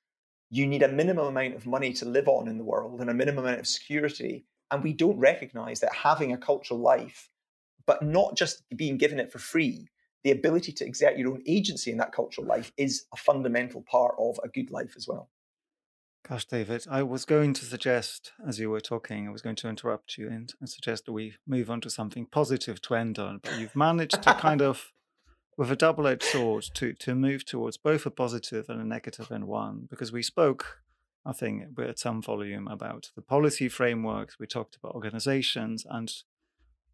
you need a minimum amount of money to live on in the world and a minimum amount of security. And we don't recognize that having a cultural life, but not just being given it for free, the ability to exert your own agency in that cultural life is a fundamental part of a good life as well. Gosh, David, I was going to suggest, as you were talking, I was going to interrupt you and, and suggest that we move on to something positive to end on. But you've managed to kind [LAUGHS] of, with a double edged sword, to, to move towards both a positive and a negative in one. Because we spoke, I think, at some volume about the policy frameworks, we talked about organizations, and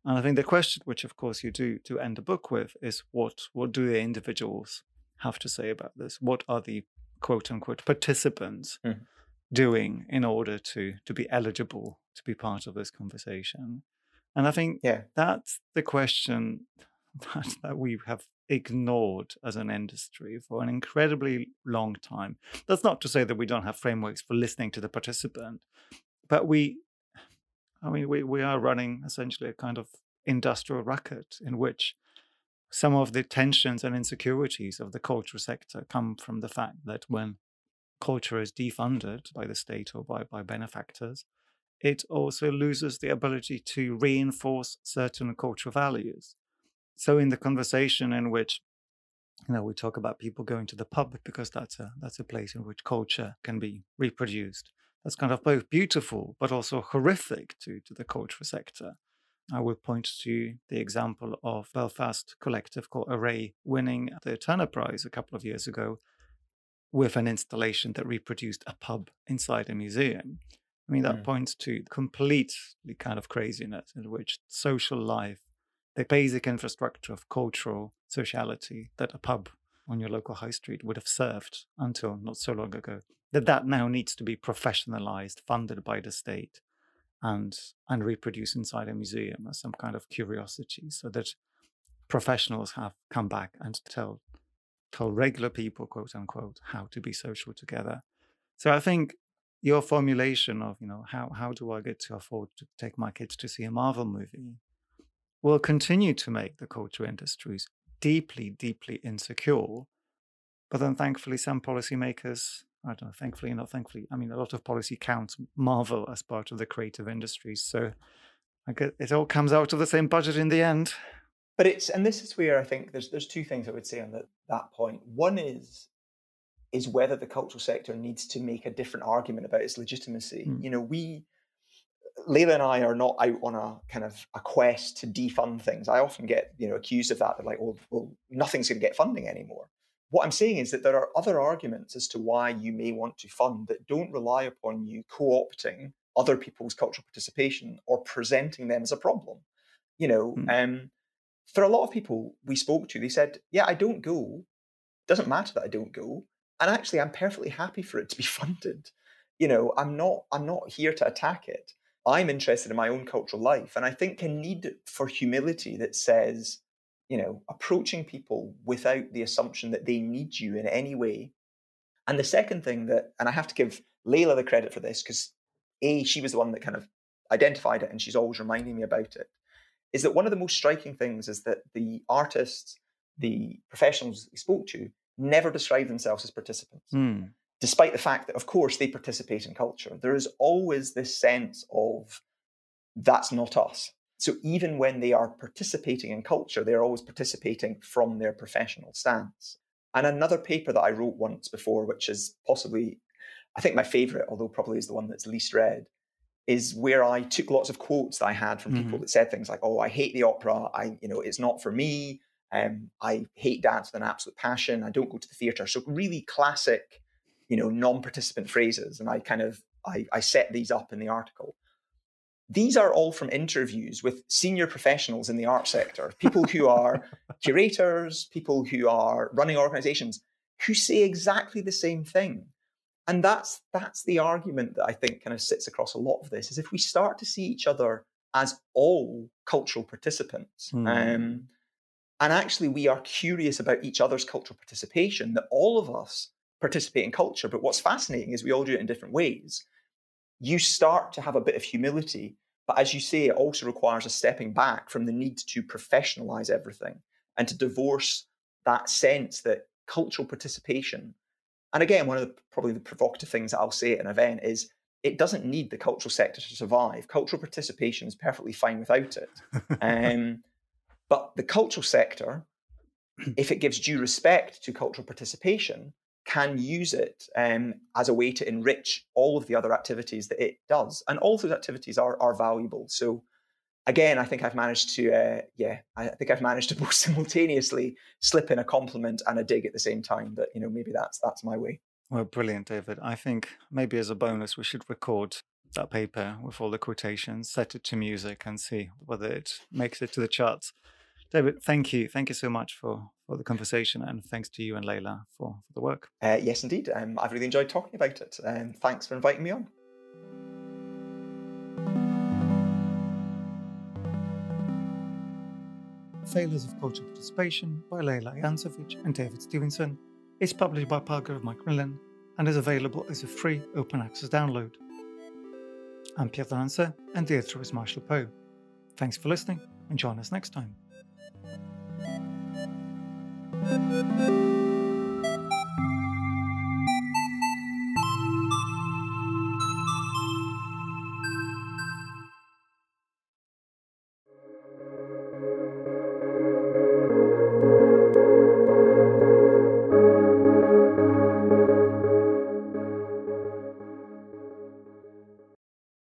and I think the question, which of course you do to end the book with, is what what do the individuals have to say about this? What are the quote unquote participants mm. Doing in order to to be eligible to be part of this conversation? And I think yeah. that's the question [LAUGHS] that, that we have ignored as an industry for an incredibly long time. That's not to say that we don't have frameworks for listening to the participant, but we I mean, we, we are running essentially a kind of industrial racket in which some of the tensions and insecurities of the cultural sector come from the fact that when culture is defunded by the state or by, by benefactors, it also loses the ability to reinforce certain cultural values. So in the conversation in which you know we talk about people going to the pub because that's a that's a place in which culture can be reproduced that's kind of both beautiful but also horrific to, to the cultural sector. I would point to the example of Belfast collective called Array winning the Turner Prize a couple of years ago with an installation that reproduced a pub inside a museum. I mean, that mm. points to complete kind of craziness in which social life, the basic infrastructure of cultural sociality that a pub on your local high street would have served until not so long ago, that that now needs to be professionalized, funded by the state, and and reproduced inside a museum as some kind of curiosity, so that professionals have come back and tell tell regular people, quote unquote, how to be social together. So I think your formulation of, you know, how how do I get to afford to take my kids to see a Marvel movie will continue to make the culture industries deeply, deeply insecure. But then thankfully some policymakers I don't know, thankfully, not thankfully. I mean, a lot of policy counts Marvel as part of the creative industries. So I guess it all comes out of the same budget in the end. But it's, and this is where I think there's there's two things I would say on that, that point. One is is whether the cultural sector needs to make a different argument about its legitimacy. Mm. You know, we Leila and I are not out on a kind of a quest to defund things. I often get, you know, accused of that. They're like, well, well nothing's going to get funding anymore. What I'm saying is that there are other arguments as to why you may want to fund that don't rely upon you co opting other people's cultural participation or presenting them as a problem. You know, mm. um, for a lot of people we spoke to, they said, Yeah, I don't go. Doesn't matter that I don't go. And actually, I'm perfectly happy for it to be [LAUGHS] funded. You know, I'm not I'm not here to attack it. I'm interested in my own cultural life. And I think a need for humility that says, you know, approaching people without the assumption that they need you in any way. And the second thing that, and I have to give Leila the credit for this because A, she was the one that kind of identified it and she's always reminding me about it, is that one of the most striking things is that the artists, the professionals we spoke to, never describe themselves as participants. Mm. Despite the fact that, of course, they participate in culture, there is always this sense of that's not us. So even when they are participating in culture, they're always participating from their professional stance. And another paper that I wrote once before, which is possibly, I think my favorite, although probably is the one that's least read, is where I took lots of quotes that I had from mm-hmm. people that said things like, "Oh, I hate the opera. I, you know, it's not for me. Um, I hate dance with an absolute passion. I don't go to the theatre." So really classic, you know, non-participant phrases, and I kind of I, I set these up in the article. These are all from interviews with senior professionals in the art sector, people who are [LAUGHS] curators, people who are running organizations, who say exactly the same thing. And that's that's the argument that I think kind of sits across a lot of this is if we start to see each other as all cultural participants, mm. um, and actually we are curious about each other's cultural participation, that all of us participate in culture. But what's fascinating is we all do it in different ways. you start to have a bit of humility. But as you say, it also requires a stepping back from the need to professionalize everything and to divorce that sense that cultural participation, and again, one of the probably the provocative things that I'll say at an event is it doesn't need the cultural sector to survive. Cultural participation is perfectly fine without it. [LAUGHS] um, but the cultural sector, if it gives due respect to cultural participation, can use it um, as a way to enrich all of the other activities that it does. And all those activities are, are valuable. So again, I think I've managed to, uh, yeah, I think I've managed to both [LAUGHS] simultaneously slip in a compliment and a dig at the same time. But you know, maybe that's that's my way. Well, brilliant, David. I think maybe as a bonus, we should record that paper with all the quotations, set it to music, and see whether it makes it to the charts. David, thank you. Thank you so much for, for the conversation. And thanks to you and Leila for, for the work. Uh, yes, indeed. Um, I've really enjoyed talking about it. And thanks for inviting me on. Failures of Cultural Participation by Leila Jancovich and David Stevenson is published by Palgrave Macmillan and is available as a free open access download. I'm Pierre d'Alancaisez and the editor is Marshall Poe. Thanks for listening and join us next time.